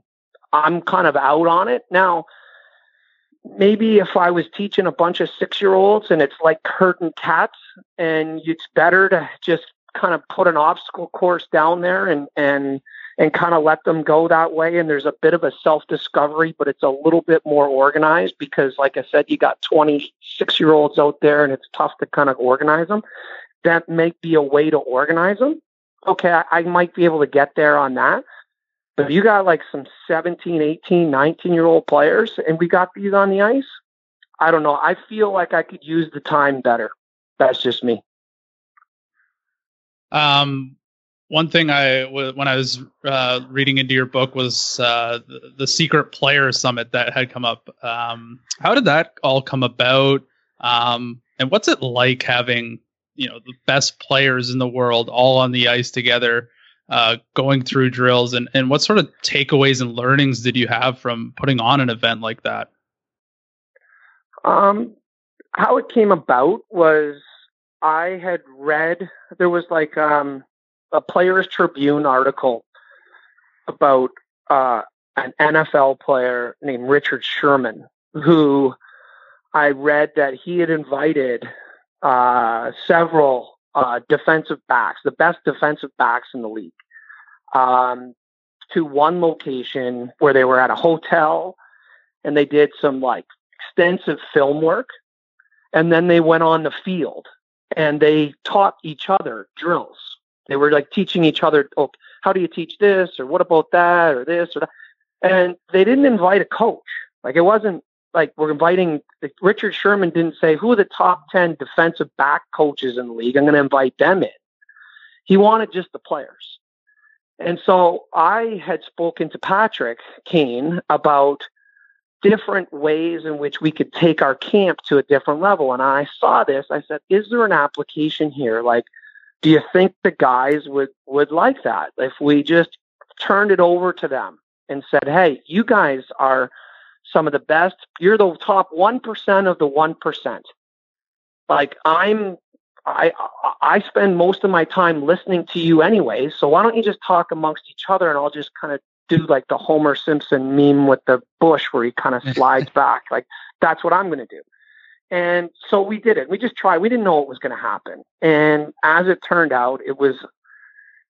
I'm kind of out on it now. Maybe if I was teaching a bunch of six year olds and it's like curtain cats, and it's better to just kind of put an obstacle course down there and and and kind of let them go that way. And there's a bit of a self discovery, but it's a little bit more organized because, like I said, you got 26 year olds out there and it's tough to kind of organize them. That might be a way to organize them. Okay, I, I might be able to get there on that. But if you got like some 17, 18, 19 year old players and we got these on the ice, I don't know. I feel like I could use the time better. That's just me. Um, one thing I when I was uh, reading into your book was uh, the, the, secret player summit that had come up. Um, how did that all come about? Um, and what's it like having you know the best players in the world all on the ice together, uh, going through drills? And and what sort of takeaways and learnings did you have from putting on an event like that? Um, how it came about was I had read there was like um a Players Tribune article about uh, an NFL player named Richard Sherman, who I read that he had invited uh, several uh, defensive backs, the best defensive backs in the league, um, to one location where they were at a hotel and they did some like extensive film work. And then they went on the field and they taught each other drills They were like teaching each other, oh, how do you teach this, or what about that, or this, or that, and they didn't invite a coach. Like it wasn't like we're inviting. Like Richard Sherman didn't say who are the top ten defensive back coaches in the league. I'm going to invite them in. He wanted just the players. And so I had spoken to Patrick Kane about different ways in which we could take our camp to a different level. And I saw this. I said, is there an application here? Like, do you think the guys would, would like that? If we just turned it over to them and said, hey, you guys are some of the best. You're the top 1% of the 1%. Like, I'm I I spend most of my time listening to you anyway. So why don't you just talk amongst each other, and I'll just kind of do like the Homer Simpson meme with the bush where he kind of slides back. Like that's what I'm going to do. And so we did it. We just tried. We didn't know what was going to happen. And as it turned out, it was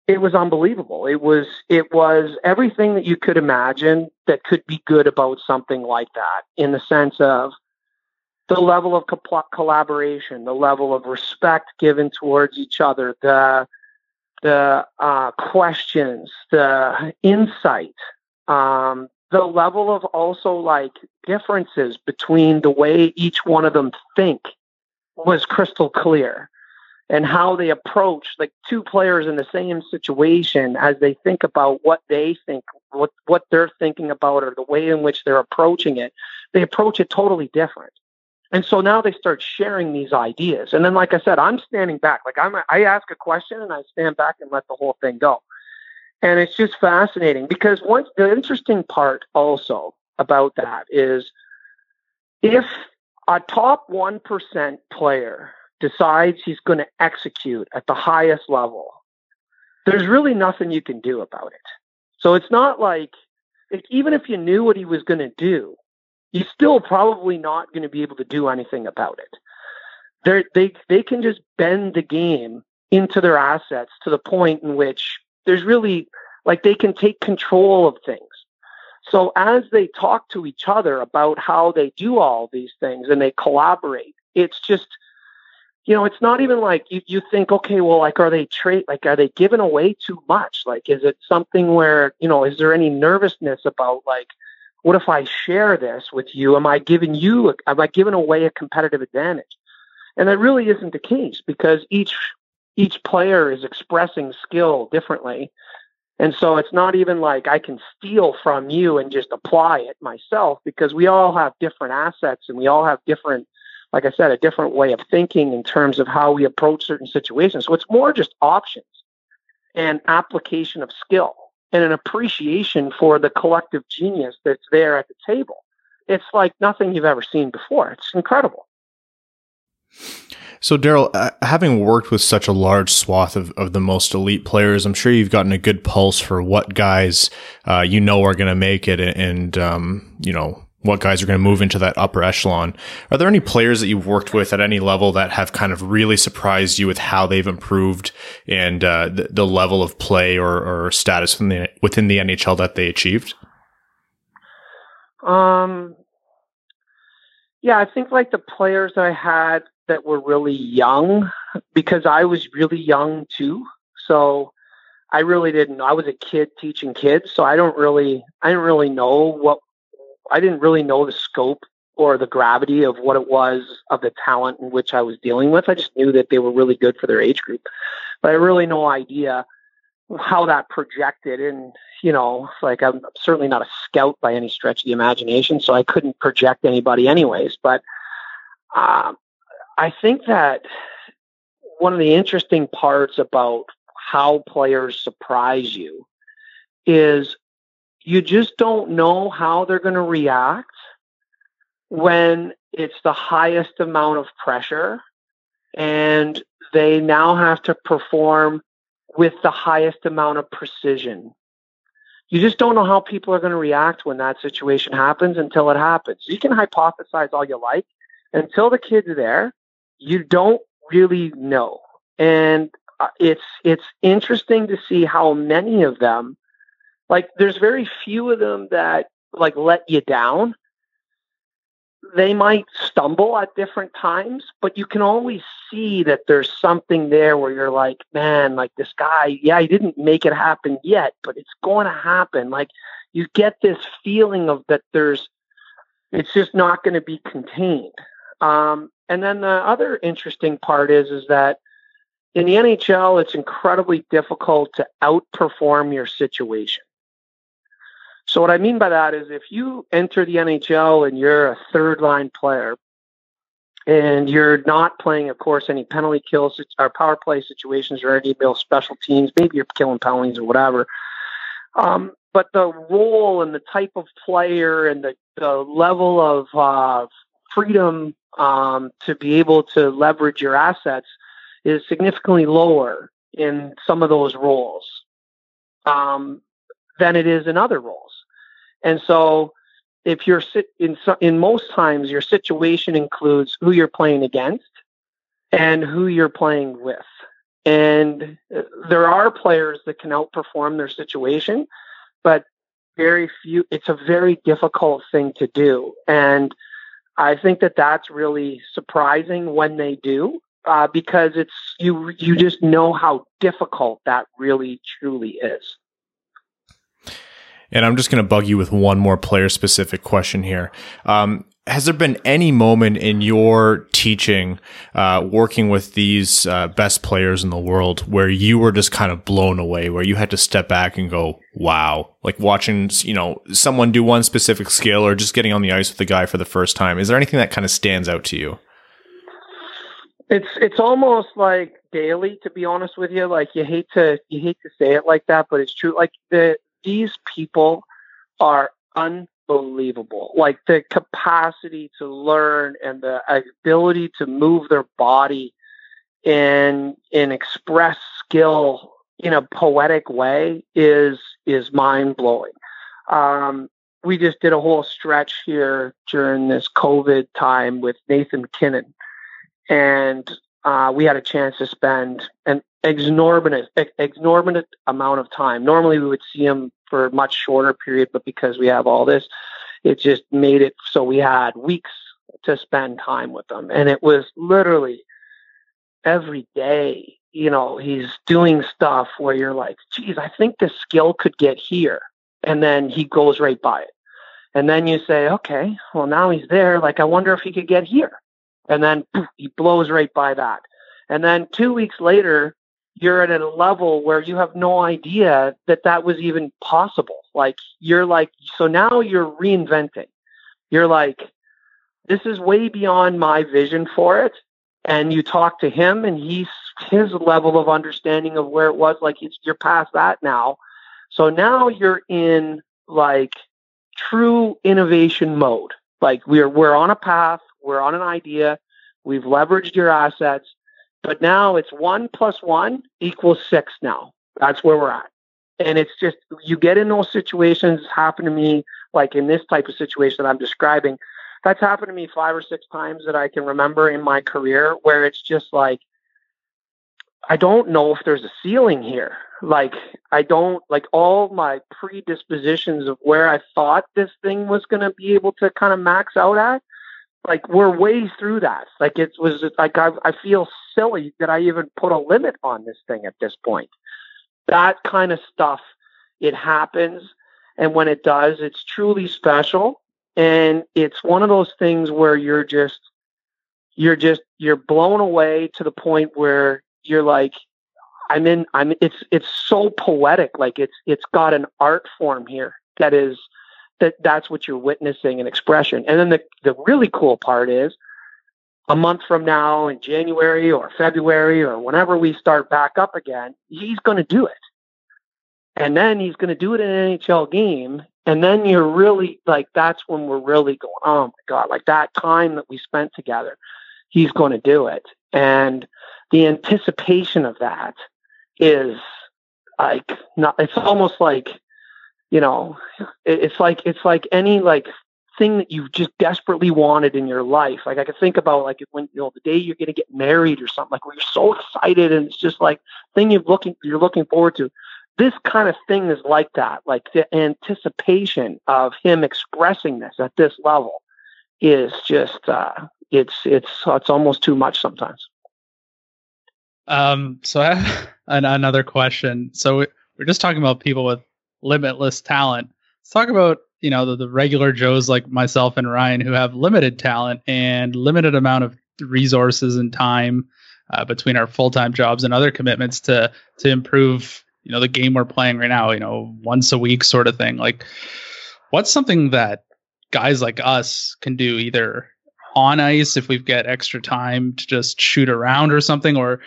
it was unbelievable. It was it was everything that you could imagine that could be good about something like that in the sense of the level of co- collaboration, the level of respect given towards each other, the the uh, questions, the insight, um, the level of also like differences between the way each one of them think was crystal clear and how they approach like two players in the same situation as they think about what they think what what they're thinking about or the way in which they're approaching it they approach it totally different and so now they start sharing these ideas. And then, like I said, I'm standing back. Like I'm, I ask a question and I stand back and let the whole thing go. And it's just fascinating because once the interesting part also about that is if a top 1% player decides he's going to execute at the highest level, there's really nothing you can do about it. So it's not like, like even if you knew what he was going to do, you're still probably not going to be able to do anything about it. They're, they they can just bend the game into their assets to the point in which there's really like they can take control of things. So as they talk to each other about how they do all these things and they collaborate, it's just you know, it's not even like you, you think, okay, well, like, are they trade, like, are they giving away too much? Like, is it something where, you know, is there any nervousness about like, what if I share this with you? Am I giving you, am I giving away a competitive advantage? And that really isn't the case because each, each player is expressing skill differently. And so it's not even like I can steal from you and just apply it myself because we all have different assets and we all have different, like I said, a different way of thinking in terms of how we approach certain situations. So it's more just options and application of skill and an appreciation for the collective genius that's there at the table. It's like nothing you've ever seen before. It's incredible. So, Darryl, uh, having worked with such a large swath of, of the most elite players, I'm sure you've gotten a good pulse for what guys uh, you know are going to make it and, um, you know, what guys are going to move into that upper echelon. Are there any players that you've worked with at any level that have kind of really surprised you with how they've improved and uh, the, the, level of play or, or status within the, within the NHL that they achieved? Um, yeah, I think like the players I had that were really young because I was really young too. So I really didn't. Know I was a kid teaching kids, so I don't really, I didn't really know what I didn't really know the scope or the gravity of what it was of the talent in which I was dealing with. I just knew that they were really good for their age group, but I really no idea how that projected. And you know, like I'm certainly not a scout by any stretch of the imagination, so I couldn't project anybody anyways. But um, I think that one of the interesting parts about how players surprise you is you just don't know how they're going to react when it's the highest amount of pressure and they now have to perform with the highest amount of precision. You just don't know how people are going to react when that situation happens until it happens. You can hypothesize all you like. Until the kid's are there, you don't really know. And uh, it's it's interesting to see how many of them like there's very few of them that like let you down. they might stumble at different times, but you can always see that there's something there where you're like, man, like this guy, yeah, he didn't make it happen yet, but it's going to happen. Like you get this feeling of that there's, it's just not going to be contained. Um, and then the other interesting part is, is that in the NHL, it's incredibly difficult to outperform your situation. So what I mean by that is if you enter the NHL and you're a third line player and you're not playing, of course, any penalty kills or power play situations or any real special teams, maybe you're killing penalties or whatever. Um, but the role and the type of player and the, the level of uh, freedom um, to be able to leverage your assets is significantly lower in some of those roles um, than it is in other roles. And so if you're in in most times your situation includes who you're playing against and who you're playing with. And uh, there are players that can outperform their situation, but very few it's a very difficult thing to do. And I think that that's really surprising when they do. Uh, because it's you you just know how difficult that really truly is. And I'm just going to bug you with one more player specific question here. Um, has there been any moment in your teaching, uh, working with these uh, best players in the world, where you were just kind of blown away, where you had to step back and go, "Wow!" Like watching, you know, someone do one specific skill, or just getting on the ice with the guy for the first time. Is there anything that kind of stands out to you? It's it's almost like daily, to be honest with you. Like you hate to you hate to say it like that, but it's true. Like the these people are unbelievable. Like the capacity to learn and the ability to move their body and and express skill in a poetic way is is mind blowing. Um, we just did a whole stretch here during this COVID time with Nathan MacKinnon, and uh, we had a chance to spend an exorbitant exorbitant amount of time. Normally, we would see him for a much shorter period, but because we have all this, it just made it so we had weeks to spend time with them, and it was literally every day. You know, he's doing stuff where you're like, "Geez, I think this skill could get here," and then he goes right by it. And then you say, okay, well, now he's there. Like, I wonder if he could get here. And then poof, he blows right by that. And then two weeks later, you're at a level where you have no idea that that was even possible. Like you're like, so now you're reinventing. You're like, this is way beyond my vision for it. And you talk to him and he's his level of understanding of where it was like you're past that now. So now you're in like true innovation mode. Like we're we're on a path, we're on an idea, we've leveraged your assets, but now it's one plus one equals six now. That's where we're at. And it's just, you get in those situations, It's happened to me, like in this type of situation that I'm describing. That's happened to me five or six times that I can remember in my career where it's just like, I don't know if there's a ceiling here. Like, I don't, like, all my predispositions of where I thought this thing was going to be able to kind of max out at, like we're way through that. Like it was like I, I feel silly that I even put a limit on this thing at this point. That kind of stuff, it happens, and when it does, it's truly special. And it's one of those things where you're just, you're just, you're blown away to the point where you're like, I'm in, I'm, it's, it's so poetic. Like it's, it's got an art form here that is that that's what you're witnessing an expression. And then the, the really cool part is a month from now in January or February or whenever we start back up again, he's going to do it. And then he's going to do it in an NHL game. And then you're really like, that's when we're really going, oh my God, like that time that we spent together, he's going to do it. And the anticipation of that is like, not, it's almost like you know, it's like it's like any like thing that you just desperately wanted in your life. Like I could think about like when you know the day you're going to get married or something like where you're so excited and it's just like thing you're looking you're looking forward to. This kind of thing is like that, like the anticipation of him expressing this at this level is just uh, it's it's it's almost too much sometimes. Um, so I have an, another question. So we're just talking about people with limitless talent. Let's talk about you know the, the regular Joes like myself and Ryan who have limited talent and limited amount of resources and time uh, between our full time jobs and other commitments to to improve you know the game we're playing right now. You know, once a week sort of thing. Like, what's something that guys like us can do either on ice if we've got extra time to just shoot around or something, or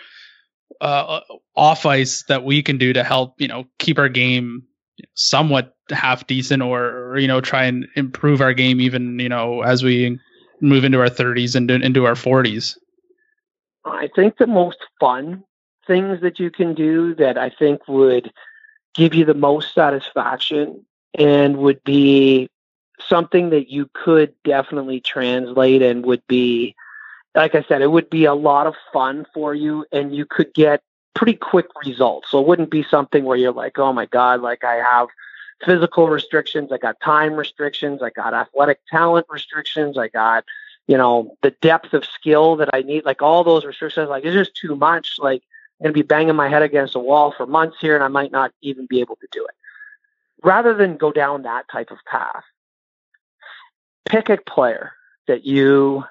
uh, off ice that we can do to help you know keep our game somewhat half decent or, or, you know try and improve our game even you know as we move into our 30s and into our 40s i think the most fun things that you can do that i think would give you the most satisfaction and would be something that you could definitely translate and would be like i said it would be a lot of fun for you and you could get pretty quick results. So it wouldn't be something where you're like, oh my God, like I have physical restrictions, I got time restrictions, I got athletic talent restrictions, I got, you know, the depth of skill that I need, like all those restrictions, like it's just too much. Like I'm gonna be banging my head against a wall for months here and I might not even be able to do it. Rather than go down that type of path, pick a player that you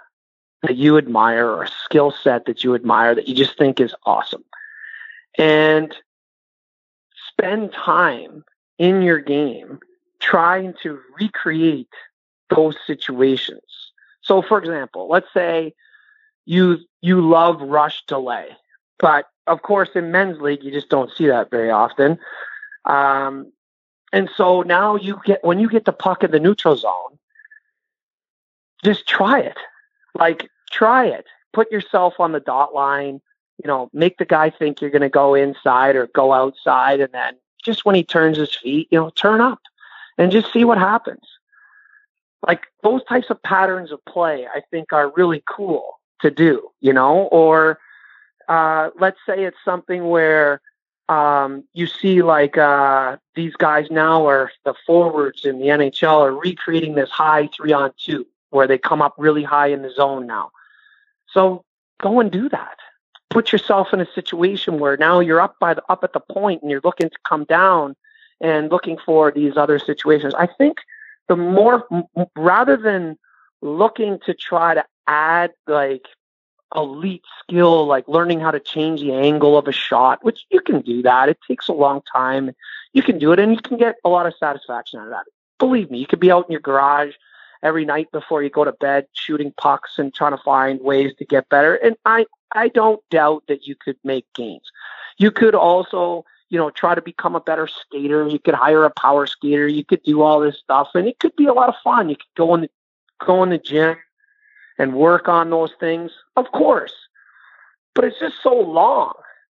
that you admire or a skill set that you admire that you just think is awesome and spend time in your game trying to recreate those situations. So for example, let's say you you love rush delay, but of course in men's league you just don't see that very often. Um, and so now you get when you get the puck in the neutral zone, just try it. Like try it. Put yourself on the dot line you know, make the guy think you're going to go inside or go outside. And then just when he turns his feet, you know, turn up and just see what happens. Like those types of patterns of play, I think are really cool to do, you know, or uh, let's say it's something where um, you see like uh, these guys now are the forwards in the NHL are recreating this high three on two where they come up really high in the zone now. So go and do that put yourself in a situation where now you're up by the up at the point and you're looking to come down and looking for these other situations. I think the more rather than looking to try to add like elite skill like learning how to change the angle of a shot, which you can do that. It takes a long time. You can do it and you can get a lot of satisfaction out of that. Believe me, you could be out in your garage every night before you go to bed shooting pucks and trying to find ways to get better. And I, I don't doubt that you could make gains. You could also, you know, try to become a better skater. You could hire a power skater. You could do all this stuff and it could be a lot of fun. You could go in the, go in the gym and work on those things. Of course. But it's just so long.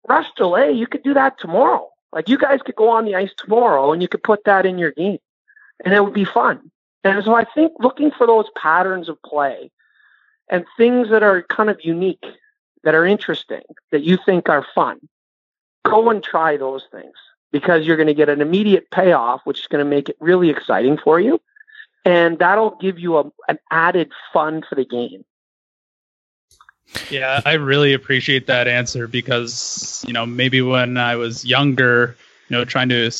Rush delay, you could do that tomorrow. Like you guys could go on the ice tomorrow and you could put that in your game and it would be fun. And so I think looking for those patterns of play and things that are kind of unique, that are interesting, that you think are fun, go and try those things because you're going to get an immediate payoff, which is going to make it really exciting for you. And that'll give you a, an added fun for the game. Yeah, I really appreciate that answer because, you know, maybe when I was younger, you know, trying to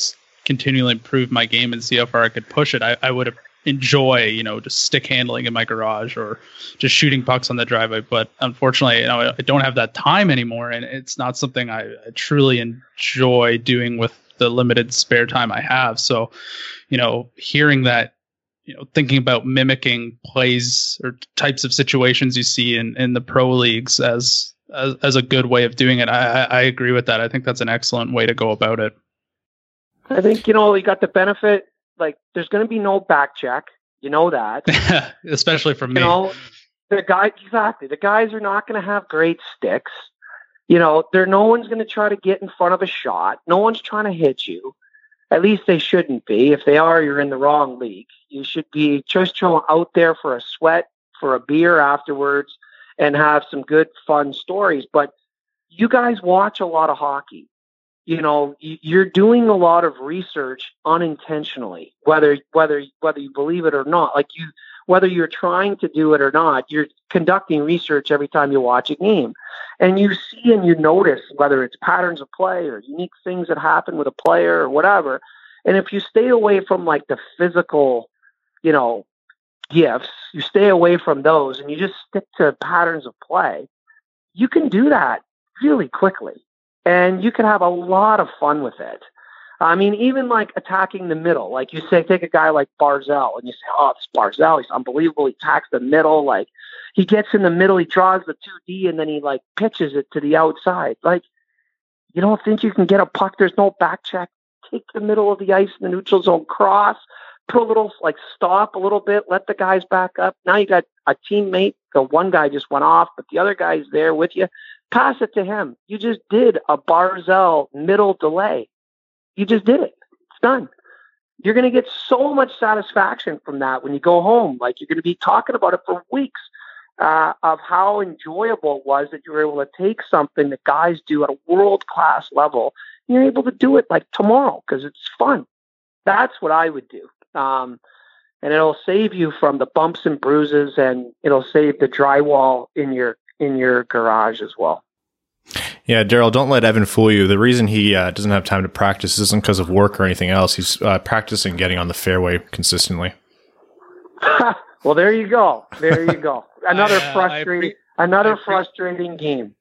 continually improve my game and see how far I could push it, I, I would have enjoy, you know, just stick handling in my garage or just shooting pucks on the driveway. But unfortunately, you know, I don't have that time anymore, and it's not something I, I truly enjoy doing with the limited spare time I have. So, you know, hearing that, you know, thinking about mimicking plays or types of situations you see in in the pro leagues as as, as a good way of doing it, I, I agree with that. I think that's an excellent way to go about it. I think you know you got the benefit like there's going to be no back check. You know that, especially from me. You know, the guy exactly. The guys are not going to have great sticks. You know, there no one's going to try to get in front of a shot. No one's trying to hit you. At least they shouldn't be. If they are, you're in the wrong league. You should be just out there for a sweat, for a beer afterwards, and have some good, fun stories. But you guys watch a lot of hockey you know you're doing a lot of research unintentionally whether whether whether you believe it or not like you whether you're trying to do it or not, you're conducting research every time you watch a game. And you see and you notice whether it's patterns of play or unique things that happen with a player or whatever. And if you stay away from like the physical, you know, gifts, you stay away from those and you just stick to patterns of play, you can do that really quickly. And you can have a lot of fun with it. I mean, even like attacking the middle, like you say, take a guy like Barzal and you say, oh, this Barzal, he's unbelievable. He attacks the middle. Like he gets in the middle, he draws the 2D and then he like pitches it to the outside. Like, you don't think you can get a puck? There's no back check. Take the middle of the ice in the neutral zone, cross, put a little like stop a little bit, let the guys back up. Now you got a teammate. The one guy just went off, but the other guy's there with you. Pass it to him. You just did a Barzal middle delay you just did it. It's done. You're going to get so much satisfaction from that when you go home. Like you're going to be talking about it for weeks uh, of how enjoyable it was that you were able to take something that guys do at a world class level. And you're able to do it like tomorrow because it's fun. That's what I would do. Um, and it'll save you from the bumps and bruises and it'll save the drywall in your in your garage as well. Yeah, Darryl, don't let Evan fool you. The reason he uh, doesn't have time to practice isn't because of work or anything else. He's uh, practicing getting on the fairway consistently. well, there you go. There you go. Another I, uh, frustrating, pre- another frustrating game.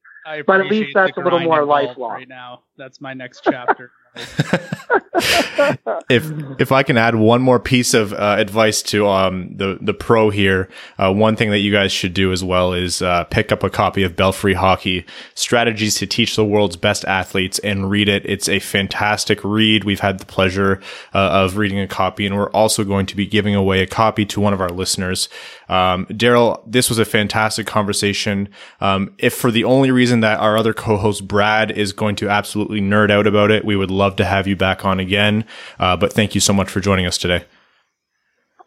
but at least that's a little more lifelong. Right now, that's my next chapter. if if I can add one more piece of uh, advice to um, the the pro here, uh, one thing that you guys should do as well is uh, pick up a copy of Belfry Hockey Strategies to Teach the World's Best Athletes and read it. It's a fantastic read. We've had the pleasure uh, of reading a copy, and we're also going to be giving away a copy to one of our listeners. Um, Darryl, this was a fantastic conversation. Um, if for the only reason that our other co-host Brad is going to absolutely nerd out about it, we would love to have you back on again. Uh, but thank you so much for joining us today.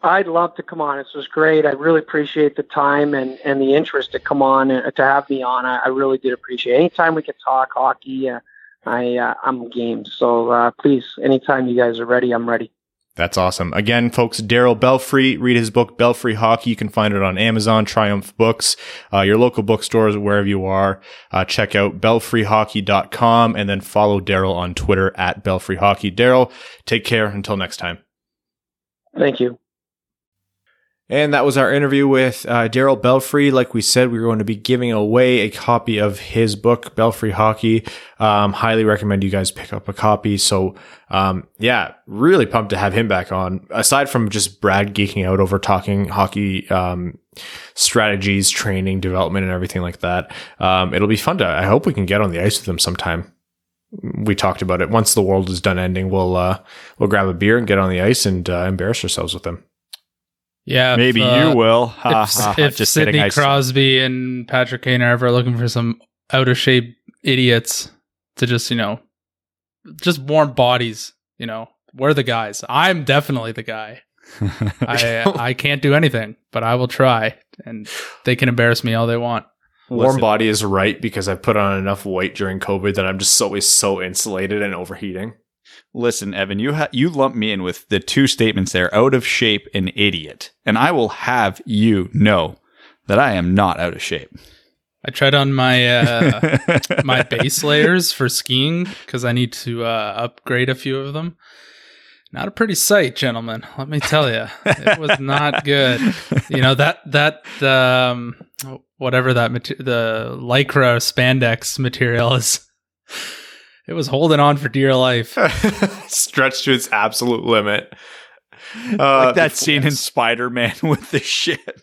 I'd love to come on. This was great. I really appreciate the time and, and the interest to come on and to have me on. I, I really did appreciate it. Anytime we could talk hockey, uh, I, uh, I'm game. So uh, please, anytime you guys are ready, I'm ready. That's awesome. Again, folks, Darryl Belfry, read his book, Belfry Hockey. You can find it on Amazon, Triumph Books, uh, your local bookstores, wherever you are. Uh, check out belfryhockey.com and then follow Darryl on Twitter at belfryhockey. Darryl, take care until next time. Thank you. And that was our interview with uh, Darryl Belfry. Like we said, we were going to be giving away a copy of his book, Belfry Hockey. Um, highly recommend you guys pick up a copy. So, um, yeah, really pumped to have him back on. Aside from just Brad geeking out over talking hockey um, strategies, training, development, and everything like that, um, it'll be fun to. I hope we can get on the ice with him sometime. We talked about it. Once the world is done ending, we'll uh, we'll grab a beer and get on the ice and uh, embarrass ourselves with him. Yeah, maybe if, uh, you will. if, if just Sidney kidding, Crosby and Patrick Kane are ever looking for some out of shape idiots to just you know, just warm bodies, you know, we're the guys. I'm definitely the guy. I I can't do anything, but I will try, and they can embarrass me all they want. Warm Listen. body is right because I put on enough weight during COVID that I'm just always so insulated and overheating. Listen, Evan, you ha- you lump me in with the two statements there: out of shape and idiot, and I will have you know that I am not out of shape. I tried on my uh, my base layers for skiing because I need to uh, upgrade a few of them. Not a pretty sight, gentlemen. Let me tell you, it was not good. You know that that um, whatever that mater- the lycra spandex material is it was holding on for dear life. Stretched to its absolute limit. Uh, like that scene in Spider Man with the ship.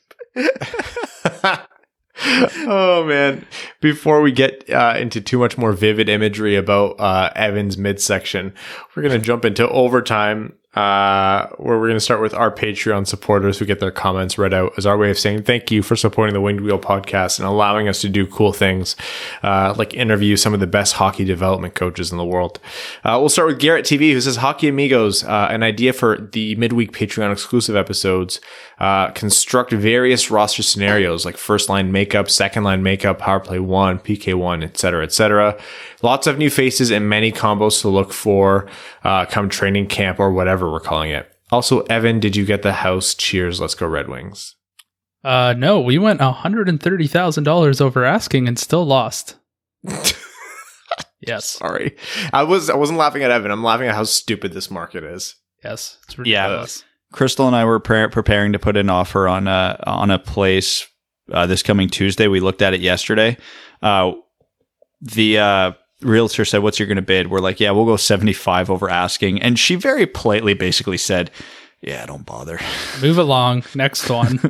oh man! Before we get uh, into too much more vivid imagery about uh, Evan's midsection, we're gonna jump into overtime uh, where we're going to start with our Patreon supporters who get their comments read out as our way of saying thank you for supporting the Winged Wheel podcast and allowing us to do cool things, uh, like interview some of the best hockey development coaches in the world. Uh, we'll start with Garrett TV, who says, Hockey Amigos, uh, an idea for the midweek Patreon exclusive episodes. Uh, construct various roster scenarios like first line makeup, second line makeup, power play one, PK one, etc., etc. Lots of new faces and many combos to look for uh, come training camp or whatever we're calling it. Also, Evan, did you get the house? Cheers. Let's go Red Wings. Uh, no, we went hundred and thirty thousand dollars over asking and still lost. yes, Sorry, I was I wasn't laughing at Evan. I'm laughing at how stupid this market is. yes, it's Yeah. Crystal and I were pre- preparing to put an offer on a on a place uh, this coming Tuesday. We looked at it yesterday. Uh, the uh, realtor said, "What's you're going to bid?" We're like, "Yeah, we'll go 75 over asking." And she very politely basically said, "Yeah, don't bother." Move along. Next one.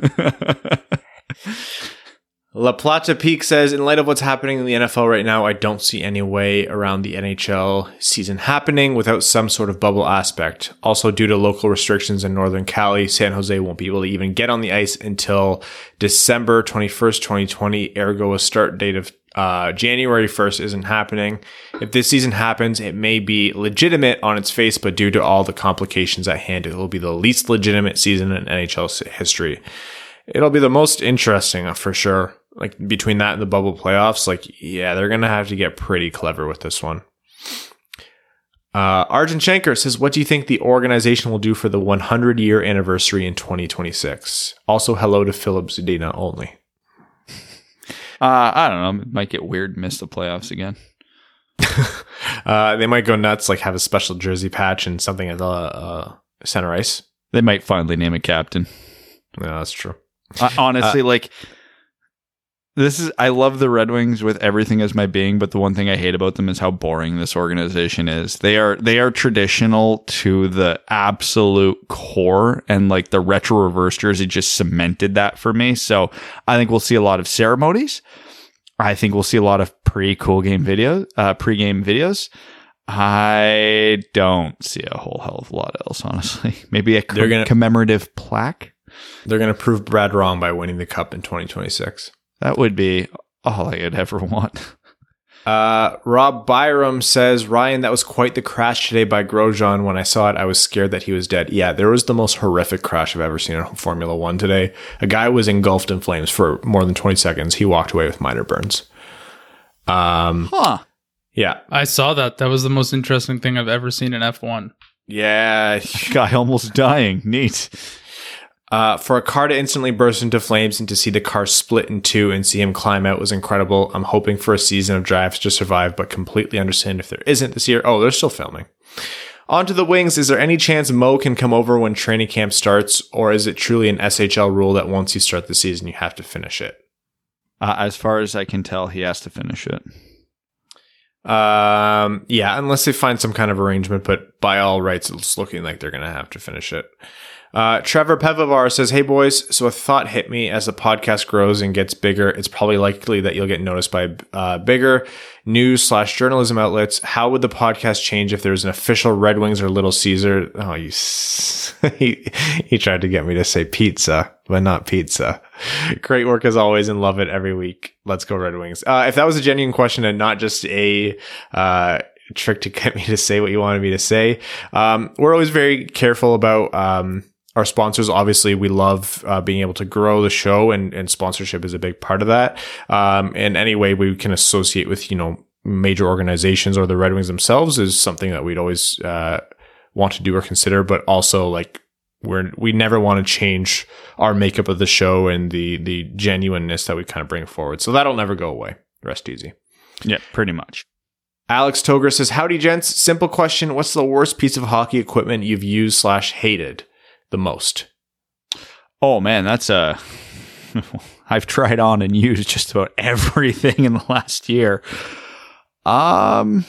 La Plata Peak says, in light of what's happening in the NFL right now, I don't see any way around the NHL season happening without some sort of bubble aspect. Also, due to local restrictions in Northern Cali, San Jose won't be able to even get on the ice until December 21st, 2020. Ergo, a start date of uh, January 1st isn't happening. If this season happens, it may be legitimate on its face, but due to all the complications at hand, it will be the least legitimate season in NHL history. It'll be the most interesting for sure. Like between that and the bubble playoffs, like yeah, they're gonna have to get pretty clever with this one. Uh, Arjun Shankar says, "What do you think the organization will do for the 100 year anniversary in 2026?" Also, hello to Filip Zadina only. Uh, I don't know. It might get weird. Miss the playoffs again. Uh, they might go nuts, like have a special jersey patch and something at the uh, center ice. They might finally name a captain. No, that's true. Uh, honestly, like this is I love the Red Wings with everything as my being, but the one thing I hate about them is how boring this organization is. They are they are traditional to the absolute core and like the retro reverse jersey just cemented that for me. So I think we'll see a lot of ceremonies. I think we'll see a lot of pre cool game videos, uh, pre game videos. I don't see a whole hell of a lot else, honestly. Maybe a gonna- commemorative plaque. They're gonna prove Brad wrong by winning the cup in 2026. That would be all I could ever want. Uh, Rob Byram says, Ryan, that was quite the crash today by Grosjean. When I saw it, I was scared that he was dead. Yeah, there was the most horrific crash I've ever seen in Formula One today. A guy was engulfed in flames for more than 20 seconds. He walked away with minor burns. Um, Huh. yeah. I saw that. That was the most interesting thing I've ever seen in F1. Yeah. Guy almost dying. Neat. Uh, for a car to instantly burst into flames and to see the car split in two and see him climb out was incredible. I'm hoping for a season of drives to survive, but completely understand if there isn't this year. Oh, they're still filming. On to the wings. Is there any chance Mo can come over when training camp starts, or is it truly an SHL rule that once you start the season, you have to finish it? Uh, as far as I can tell, he has to finish it. Um, yeah, unless they find some kind of arrangement, but by all rights, it's looking like they're going to have to finish it. Uh, Trevor Pevavar says, Hey boys, so a thought hit me as the podcast grows and gets bigger. It's probably likely that you'll get noticed by uh, bigger news slash journalism outlets. How would the podcast change if there was an official Red Wings or Little Caesar? Oh, you, s- he, he tried to get me to say pizza, but not pizza. Great work as always and love it every week. Let's go Red Wings. Uh, if that was a genuine question and not just a, uh, trick to get me to say what you wanted me to say. Um, we're always very careful about, um, our sponsors. Obviously, we love uh, being able to grow the show, and, and sponsorship is a big part of that. Um, and any way we can associate with, you know, major organizations or the Red Wings themselves is something that we'd always uh, want to do or consider. But also, like, we're we never want to change our makeup of the show and the the genuineness that we kind of bring forward. So that'll never go away. Rest easy. Yeah, pretty much. Alex Toger says, "Howdy, gents. Simple question: What's the worst piece of hockey equipment you've used slash hated the most?" Oh man, that's a. I've tried on and used just about everything in the last year. Um,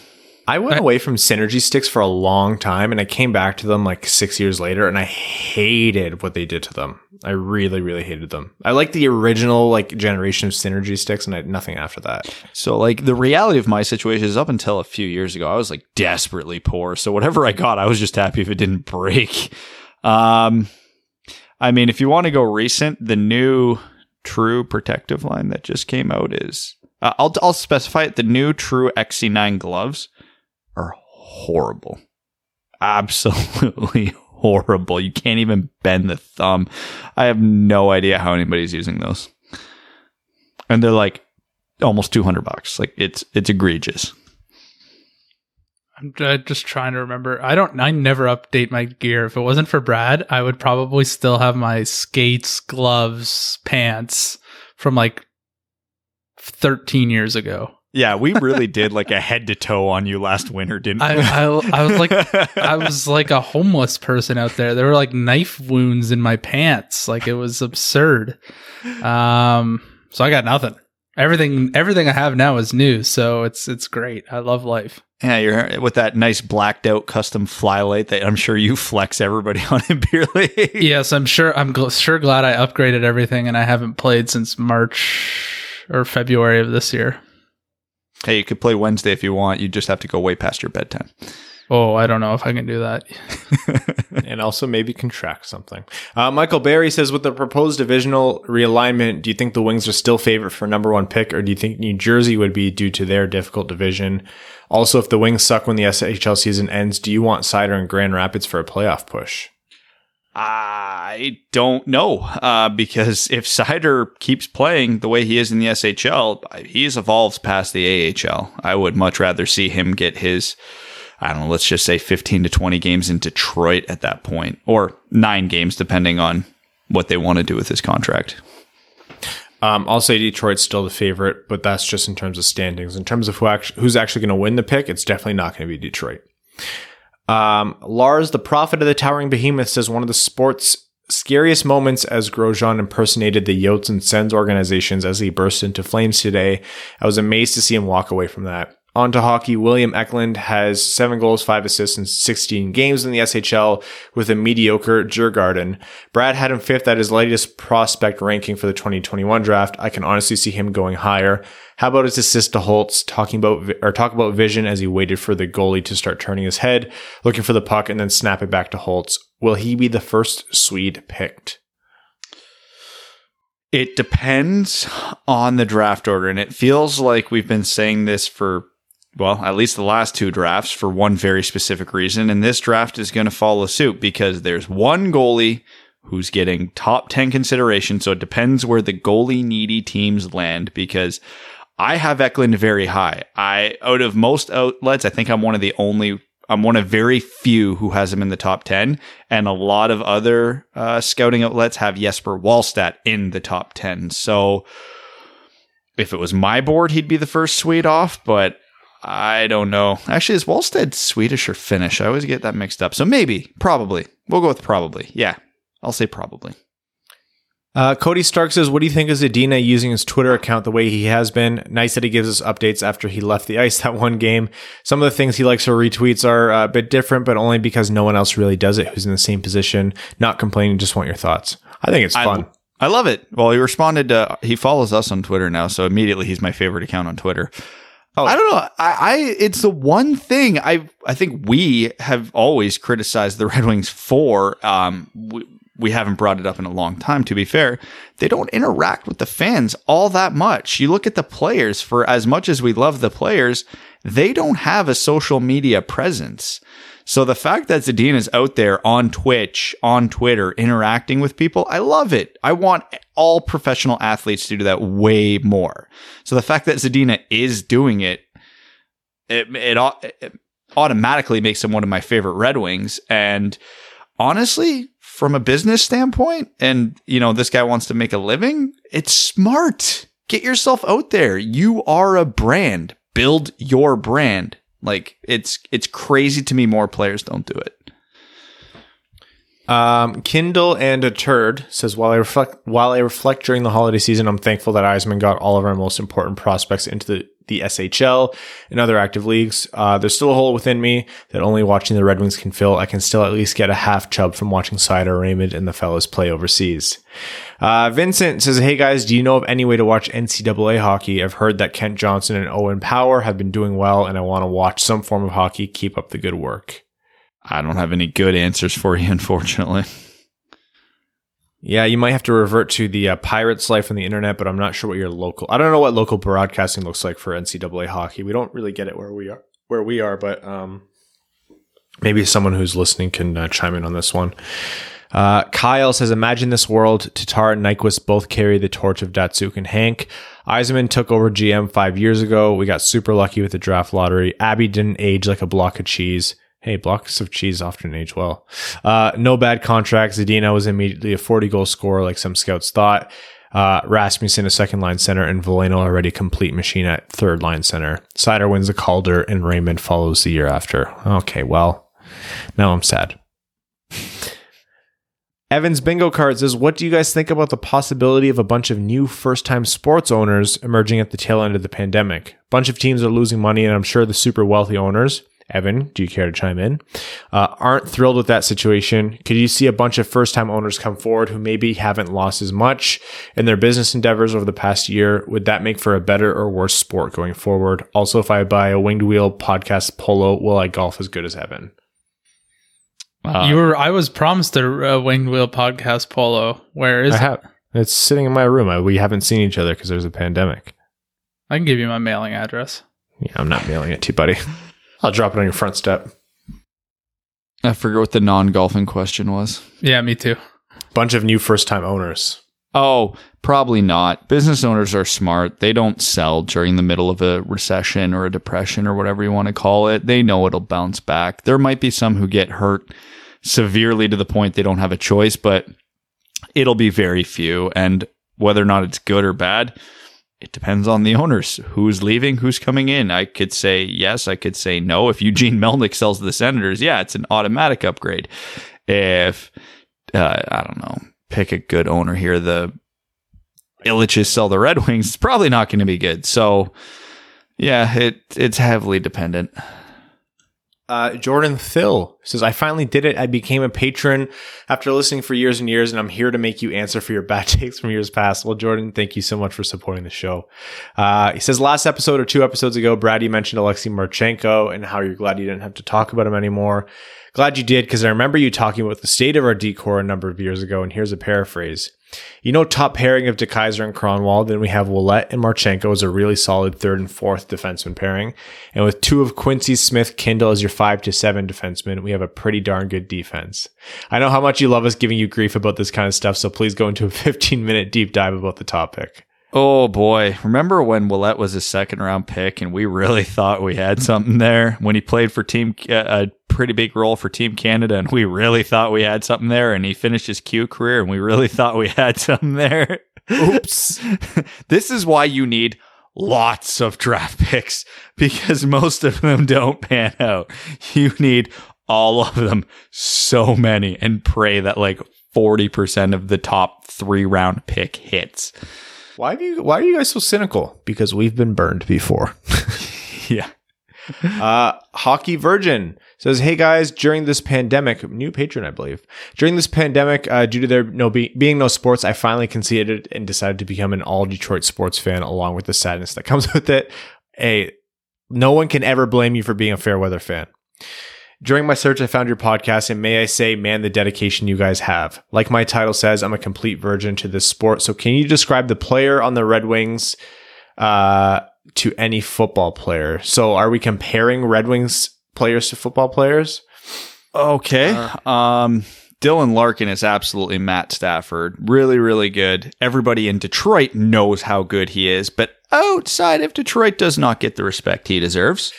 I went away from synergy sticks for a long time, and I came back to them like six years later, and I hated what they did to them. I really, really hated them. I like the original like generation of synergy sticks, and I had nothing after that. so like the reality of my situation is up until a few years ago, I was like desperately poor. So whatever I got, I was just happy if it didn't break. Um, I mean, if you want to go recent, the new True protective line that just came out is uh, I'll I'll specify it. The new True XC9 gloves are horrible, absolutely horrible. You can't even bend the thumb. I have no idea how anybody's using those, and they're like almost two hundred bucks. Like it's it's egregious. I'm just trying to remember. I don't. I never update my gear. If it wasn't for Brad, I would probably still have my skates, gloves, pants from like 13 years ago. Yeah, we really did like a head to toe on you last winter, didn't we? I, I, I was like, I was like a homeless person out there. There were like knife wounds in my pants. Like it was absurd. Um, so I got nothing. Everything, everything I have now is new. So it's it's great. I love life. Yeah, you're with that nice blacked out custom FlyLite that I'm sure you flex everybody on in beer league. Yes, I'm sure. I'm gl- sure glad I upgraded everything, and I haven't played since March or February of this year. Hey, you could play Wednesday if you want. You just have to go way past your bedtime. Oh, I don't know if I can do that. and also maybe contract something. Uh, Michael Barry says, with the proposed divisional realignment, do you think the Wings are still favorite for number one pick, or do you think New Jersey would be due to their difficult division? Also, if the Wings suck when the SHL season ends, do you want Seider and Grand Rapids for a playoff push? I don't know uh, because if Seider keeps playing the way he is in the SHL, he's evolved past the AHL. I would much rather see him get his, I don't know, let's just say 15 to 20 games in Detroit at that point, or nine games, depending on what they want to do with his contract. Um, I'll say Detroit's still the favorite, but that's just in terms of standings. In terms of who who's actually going to win the pick, it's definitely not going to be Detroit. Um, Lars, the prophet of the towering behemoth, says one of the sport's scariest moments as Grosjean impersonated the Yotes and Sens organizations as he burst into flames today. I was amazed to see him walk away from that. On to hockey, William Eklund has seven goals, five assists in 16 games in the SHL with a mediocre Djurgården. Brad had him fifth at his latest prospect ranking for the 2021 draft. I can honestly see him going higher. How about his assist to Holtz, talking about or talk about vision as he waited for the goalie to start turning his head, looking for the puck, and then snap it back to Holtz. Will he be the first Swede picked? It depends on the draft order, and it feels like we've been saying this for well, at least the last two drafts for one very specific reason. And this draft is going to follow suit because there's one goalie who's getting top 10 consideration. So it depends where the goalie needy teams land because I have Eklund very high. I, out of most outlets, I think I'm one of the only, I'm one of very few who has him in the top 10. And a lot of other uh, scouting outlets have Jesper Wallstedt in the top 10. So if it was my board, he'd be the first Swede off, but I don't know. Actually, is Wallstedt Swedish or Finnish? I always get that mixed up. So maybe, probably. We'll go with probably. Yeah, I'll say probably. Uh, Cody Stark says, What do you think of Zadina using his Twitter account the way he has been? Nice that he gives us updates after he left the ice that one game. Some of the things he likes or retweets are a bit different, but only because no one else really does it who's in the same position. Not complaining, just want your thoughts. I think it's fun. I, I love it. Well, he responded, to, he follows us on Twitter now, so immediately he's my favorite account on Twitter. Oh. I don't know. I, I, it's the one thing I I think we have always criticized the Red Wings for. Um, we, we haven't brought it up in a long time. To be fair, they don't interact with the fans all that much. You look at the players. For as much as we love the players, they don't have a social media presence. So the fact that Zadina is out there on Twitch, on Twitter, interacting with people, I love it. I want all professional athletes to do that way more. So the fact that Zadina is doing it, it, it, it automatically makes him one of my favorite Red Wings. And honestly, from a business standpoint, and you know, this guy wants to make a living, it's smart. Get yourself out there. You are a brand. Build your brand. Like it's it's crazy to me more players don't do it. Um, Kindle and a turd says while I reflect while I reflect during the holiday season, I'm thankful that Yzerman got all of our most important prospects into the the SHL and other active leagues. Uh, there's still a hole within me that only watching the Red Wings can fill. I can still at least get a half chub from watching Seider, Raymond, and the fellas play overseas. Uh, Vincent says, Hey guys, do you know of any way to watch NCAA hockey? I've heard that Kent Johnson and Owen Power have been doing well, and I want to watch some form of hockey. Keep up the good work. I don't have any good answers for you, unfortunately. Yeah, you might have to revert to the uh, Pirates life on the internet, but I'm not sure what your local. I don't know what local broadcasting looks like for NCAA hockey. We don't really get it where we are, where we are, but um, maybe someone who's listening can uh, chime in on this one. Uh, Kyle says, "Imagine this world. Tatar and Nyquist both carry the torch of Datsyuk and Hank. Yzerman took over GM five years ago. We got super lucky with the draft lottery. Abby didn't age like a block of cheese. Hey, blocks of cheese often age well. Uh, no bad contracts. Zadina was immediately a 40 goal scorer, like some scouts thought. Uh, Rasmussen a second line center, and Veleno already complete machine at third line center. Seider wins the Calder, and Raymond follows the year after. Okay, well, now I'm sad. Evans Bingo Card says, What do you guys think about the possibility of a bunch of new first time sports owners emerging at the tail end of the pandemic? Bunch of teams are losing money, and I'm sure the super wealthy owners, Evan, do you care to chime in? Uh, aren't thrilled with that situation. Could you see a bunch of first time owners come forward who maybe haven't lost as much in their business endeavors over the past year? Would that make for a better or worse sport going forward? Also, if I buy a winged wheel podcast polo, will I golf as good as Evan? Uh, you were. I was promised a, winged wheel podcast polo. Where is I it? have. It's sitting in my room. I, we haven't seen each other because there's a pandemic. I can give you my mailing address. Yeah, I'm not mailing it to you, buddy. I'll drop it on your front step. I forget what the non golfing question was. Yeah, me too. Bunch of new first time owners. Oh, probably not. Business owners are smart. They don't sell during the middle of a recession or a depression or whatever you want to call it. They know it'll bounce back. There might be some who get hurt severely to the point they don't have a choice, but it'll be very few. And whether or not it's good or bad, it depends on the owners. Who's leaving? Who's coming in? I could say yes. I could say no. If Eugene Melnyk sells to the Senators, yeah, it's an automatic upgrade. If uh, I don't know, pick a good owner here. The Ilitches sell the Red Wings. It's probably not going to be good. So, yeah, it it's heavily dependent. Uh, Jordan Thill says, I finally did it. I became a patron after listening for years and years, and I'm here to make you answer for your bad takes from years past. Well, Jordan, thank you so much for supporting the show. Uh, he says, last episode or two episodes ago, Brad, you mentioned Alexei Marchenko and how you're glad you didn't have to talk about him anymore. Glad you did, because I remember you talking about the state of our D core a number of years ago, and here's a paraphrase. You know, top pairing of DeKeyser and Kronwall. Then we have Ouellet and Marchenko as a really solid third and fourth defenseman pairing. And with two of Quincey Smith Kindl as your five to seven defenseman, we have a pretty darn good defense. I know how much you love us giving you grief about this kind of stuff, so please go into a 15 minute deep dive about the topic. Oh boy. Remember when Ouellet was a second round pick and we really thought we had something there when he played for team, uh, a pretty big role for Team Canada and we really thought we had something there and he finished his Q career and we really thought we had something there. Oops. this is why you need lots of draft picks because most of them don't pan out. You need all of them, so many, and pray that like 40% of the top three round pick hits. Why have you? Why are you guys so cynical? Because we've been burned before. yeah. Uh, Hockey Virgin says, "Hey guys, during this pandemic, new patron, I believe. During this pandemic, uh, due to there no be- being no sports, I finally conceded and decided to become an all Detroit sports fan, along with the sadness that comes with it. Hey, no one can ever blame you for being a fair weather fan." During my search, I found your podcast, and may I say, man, the dedication you guys have. Like my title says, I'm a complete virgin to this sport. So, can you describe the player on the Red Wings uh, to any football player? So, are we comparing Red Wings players to football players? Okay. Uh, um, Dylan Larkin is absolutely Matt Stafford. Really, really good. Everybody in Detroit knows how good he is, but outside of Detroit does not get the respect he deserves.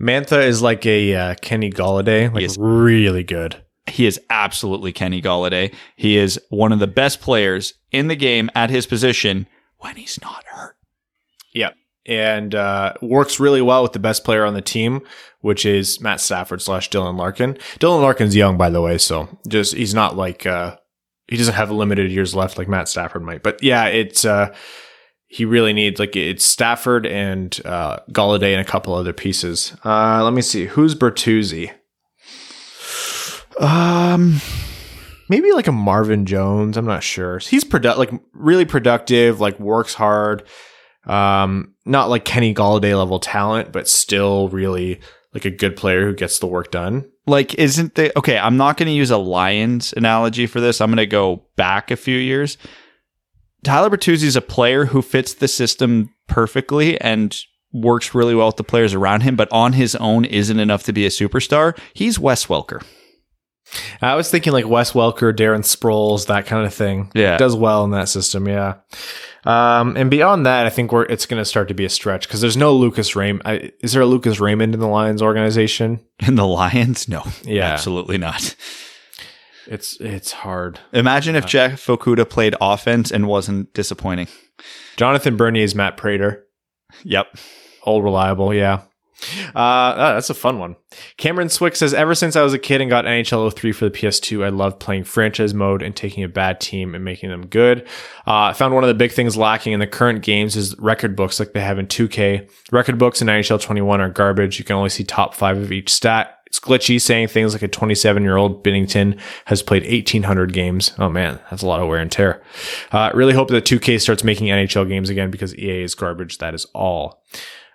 Mantha is like a uh, Kenny Golladay, like really good. He is absolutely Kenny Golladay. He is one of the best players in the game at his position when he's not hurt. Yeah. And uh, works really well with the best player on the team, which is Matt Stafford slash Dylan Larkin. Dylan Larkin's young, by the way, so just he's not like uh, he doesn't have limited years left like Matt Stafford might. But yeah, it's uh, he really needs like it's Stafford and uh, Golladay and a couple other pieces. Uh, let me see who's Bertuzzi. Um, maybe like a Marvin Jones. I'm not sure. He's produ- like really productive. Like works hard. Um, not like Kenny Golladay level talent, but still really like a good player who gets the work done. Like, isn't the okay? I'm not going to use a Lions analogy for this. I'm going to go back a few years. Tyler Bertuzzi is a player who fits the system perfectly and works really well with the players around him, but on his own isn't enough to be a superstar. He's Wes Welker. I was thinking like Wes Welker, Darren Sproles, that kind of thing. Yeah. does well in that system. Yeah. Um, and beyond that, I think we're it's going to start to be a stretch because there's no Lucas Raymond. Is there a Lucas Raymond in the Lions organization? In the Lions? No. Yeah. Absolutely not. It's it's hard. Imagine if Jeff Okudah played offense and wasn't disappointing. Jonathan Bernier is Matt Prater. Yep. Old reliable, yeah. Uh, oh, that's a fun one. Cameron Swick says, Ever since I was a kid and got NHL 03 for the PS2, I loved playing franchise mode and taking a bad team and making them good. Uh, I found one of the big things lacking in the current games is record books like they have in 2K. Record books in NHL 21 are garbage. You can only see top five of each stat. It's glitchy, saying things like a 27 year old Binnington has played 1,800 games. Oh man, that's a lot of wear and tear. Uh, really hope that 2K starts making NHL games again because EA is garbage. That is all.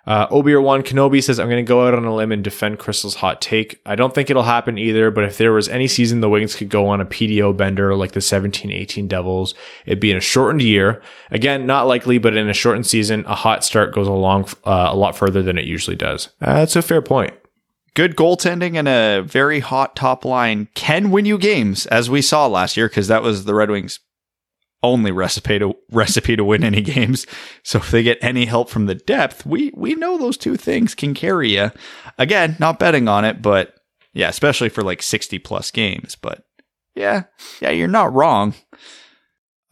Uh, Obi-Wan Kenobi says, I'm going to go out on a limb and defend Crystal's hot take. I don't think it'll happen either, but if there was any season the Wings could go on a PDO bender like the 17-18 Devils, it'd be in a shortened year. Again, not likely, but in a shortened season, a hot start goes along uh, a lot further than it usually does. Uh, that's a fair point. Good goaltending and a very hot top line can win you games, as we saw last year, because that was the Red Wings' only recipe to recipe to win any games. So if they get any help from the depth, we we know those two things can carry you. Again, not betting on it, but yeah, especially for like 60 plus games, but yeah, yeah, you're not wrong.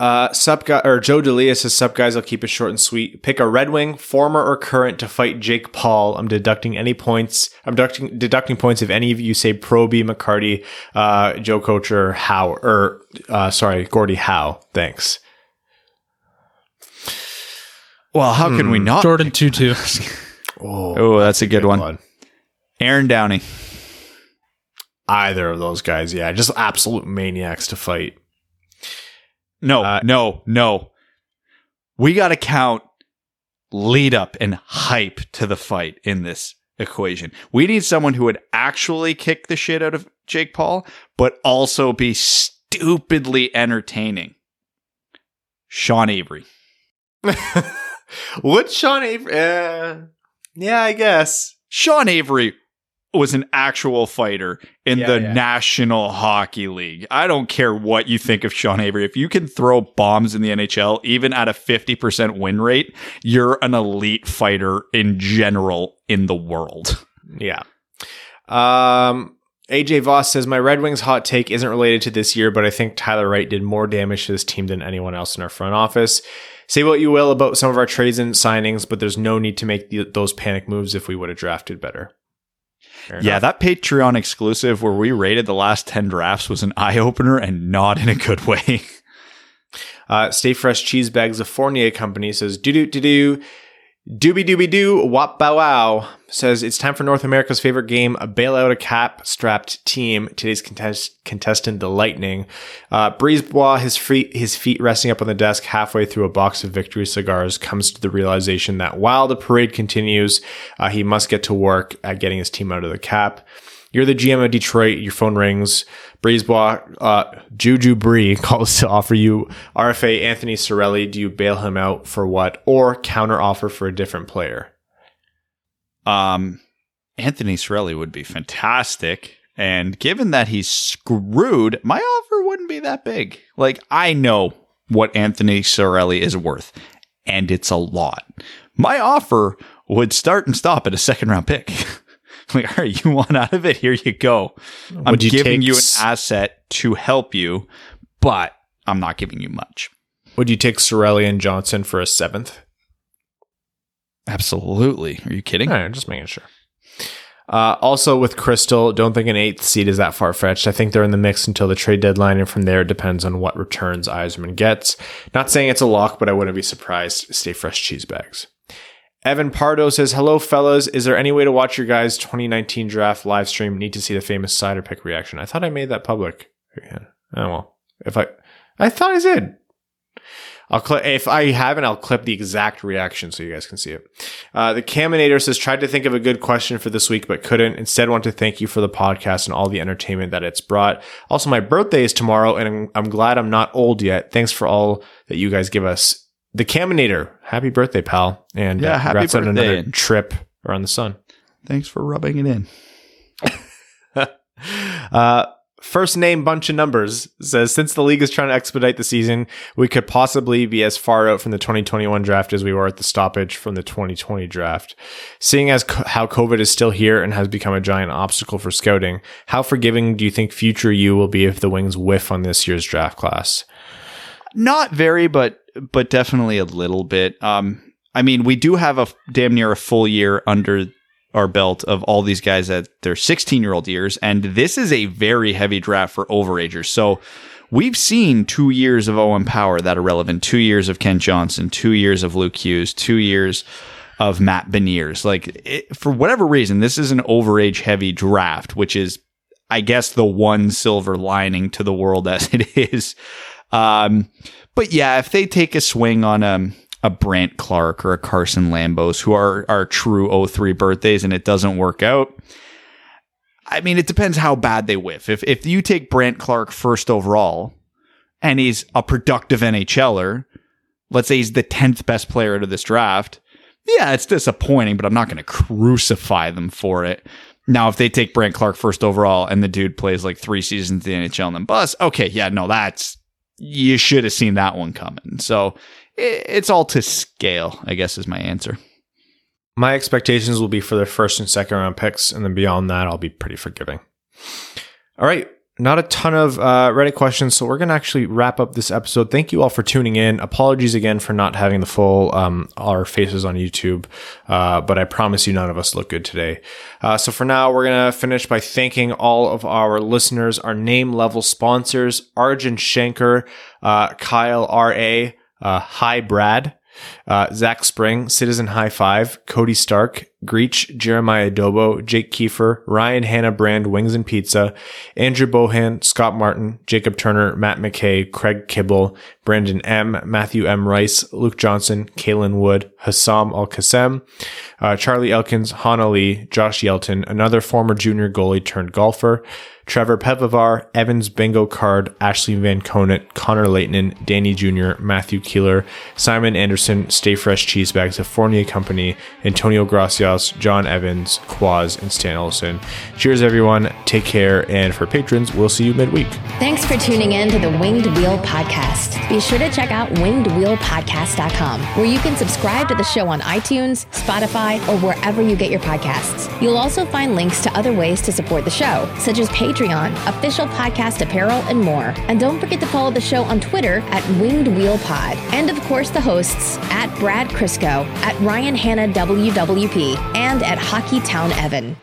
Uh, sup guy or Joe Delia says, "Sup guys, I'll keep it short and sweet. Pick a Red Wing, former or current, to fight Jake Paul. I'm deducting any points. I'm deducting deducting points if any of you say Proby, McCarty, uh, Joe Kocur, Howe, or uh, sorry, Gordie Howe. Thanks. Well, how can we not? Jordin Tootoo. Oh, that's a good one. Aaron Downey. Either of those guys, yeah, just absolute maniacs to fight. No, Uh, no, no. We got to count lead up and hype to the fight in this equation. We need someone who would actually kick the shit out of Jake Paul, but also be stupidly entertaining. Sean Avery. Would Sean Avery? Uh, yeah, I guess. Sean Avery was an actual fighter in Yeah, the yeah. National Hockey League. I don't care what you think of Sean Avery. If you can throw bombs in the NHL, even at a 50% win rate, you're an elite fighter in general in the world. Yeah. Um, AJ Voss says my Red Wings hot take isn't related to this year, but I think Tyler Wright did more damage to this team than anyone else in our front office. Say what you will about some of our trades and signings, but there's no need to make the, those panic moves if we would have drafted better. Fair Yeah, enough. that Patreon exclusive where we rated the last 10 drafts was an eye opener and not in a good way. Uh, Stay Fresh Cheese Bags of Fournier Company says, doo doo doo doo. Doobie doobie doo, wop bow wow says it's time for North America's favorite game, a bailout a cap strapped team. Today's contest- contestant, the Lightning. Uh, Brisebois, his feet, his feet resting up on the desk halfway through a box of victory cigars, comes to the realization that while the parade continues, uh, he must get to work at getting his team out of the cap. You're the GM of Detroit. Your phone rings. Brisebois, uh, Juju Bree calls to offer you RFA Anthony Cirelli. Do you bail him out for what? Or counter offer for a different player? Um, Anthony Cirelli would be fantastic. And given that he's screwed, my offer wouldn't be that big. Like, I know what Anthony Cirelli is worth, and it's a lot. My offer would start and stop at a second round pick. like, all right, you want out of it? Here you go. I'm you giving you an asset to help you, but I'm not giving you much. Would you take Cirelli and Johnson for a seventh? Absolutely. Are you kidding? All right, I'm just making sure. Uh, also with Crystal, don't think an eighth seed is that far fetched. I think they're in the mix until the trade deadline, and from there it depends on what returns Yzerman gets. Not saying it's a lock, but I wouldn't be surprised. Stay fresh cheese bags. Evan Pardo says, Hello, fellas. Is there any way to watch your guys' 2019 draft live stream? Need to see the famous Seider pick reaction. I thought I made that public. Oh, well. If I, I thought I did. I'll clip, if I haven't, I'll clip the exact reaction so you guys can see it. Uh, the Caminator says, tried to think of a good question for this week, but couldn't. Instead, want to thank you for the podcast and all the entertainment that it's brought. Also, my birthday is tomorrow, and I'm, I'm glad I'm not old yet. Thanks for all that you guys give us. The Caminator, happy birthday, pal. And Yeah, uh, happy congrats on another trip around the sun. Thanks for rubbing it in. Uh, First name bunch of numbers says since the league is trying to expedite the season, we could possibly be as far out from the 2021 draft as we were at the stoppage from the 2020 draft. Seeing as co- how COVID is still here and has become a giant obstacle for scouting, how forgiving do you think future you will be if the Wings whiff on this year's draft class? Not very, but but definitely a little bit. Um, I mean, we do have a damn near a full year under our belt of all these guys at their 16 year old years. And this is a very heavy draft for overagers. So we've seen two years of Owen Power that are relevant, two years of Kent Johnson, two years of Luke Hughes, two years of Matt Beniers. Like, it, for whatever reason, this is an overage heavy draft, which is, I guess, the one silver lining to the world as it is. Um, but yeah, if they take a swing on, um, a Brandt Clarke or a Carson Lambos who are are true 03 birthdays and it doesn't work out. I mean, it depends how bad they whiff. If if you take Brandt Clarke first overall and he's a productive NHLer, let's say he's the 10th best player out of this draft, yeah, it's disappointing, but I'm not going to crucify them for it. Now, if they take Brandt Clarke first overall and the dude plays like three seasons in the NHL and then bust, okay, yeah, no, that's you should have seen that one coming. So it's all to scale, I guess is my answer. My expectations will be for the first and second round picks, and then beyond that, I'll be pretty forgiving. All right. Not a ton of uh, Reddit questions, so we're going to actually wrap up this episode. Thank you all for tuning in. Apologies again for not having the full um, our faces on YouTube, uh, but I promise you none of us look good today. Uh, so for now, we're going to finish by thanking all of our listeners, our name level sponsors, Arjun Shanker, uh, Kyle R.A., uh, Hi Brad, uh, Zach Spring, Citizen High Five, Cody Stark, Greach, Jeremiah Dobo, Jake Kiefer, Ryan Hanna Brand, Wings and Pizza, Andrew Bohan, Scott Martin, Jacob Turner, Matt McKay, Craig Kibble, Brandon M, Matthew M. Rice, Luke Johnson, Kalen Wood, Hassam Al Qassem, uh, Charlie Elkins, Han Ali, Josh Yelton, another former junior goalie turned golfer, Trevor Pevavar, Evans Bingo Card, Ashley Van Conant, Connor Leighton, Danny Jr., Matthew Keeler, Simon Anderson, Stay Fresh Cheese Bags, The Fournier Company, Antonio Gracias, John Evans, Quaz, and Stan Olson. Cheers, everyone. Take care. And for patrons, we'll see you midweek. Thanks for tuning in to the Winged Wheel Podcast. Be sure to check out wingedwheelpodcast.com, where you can subscribe to the show on iTunes, Spotify, or wherever you get your podcasts. You'll also find links to other ways to support the show, such as Patreon, official podcast apparel, and more. And don't forget to follow the show on Twitter at Winged Wheel Pod. And of course, the hosts at Brad Crisco, at Ryan Hanna WWP, and at Hockey Town Evan.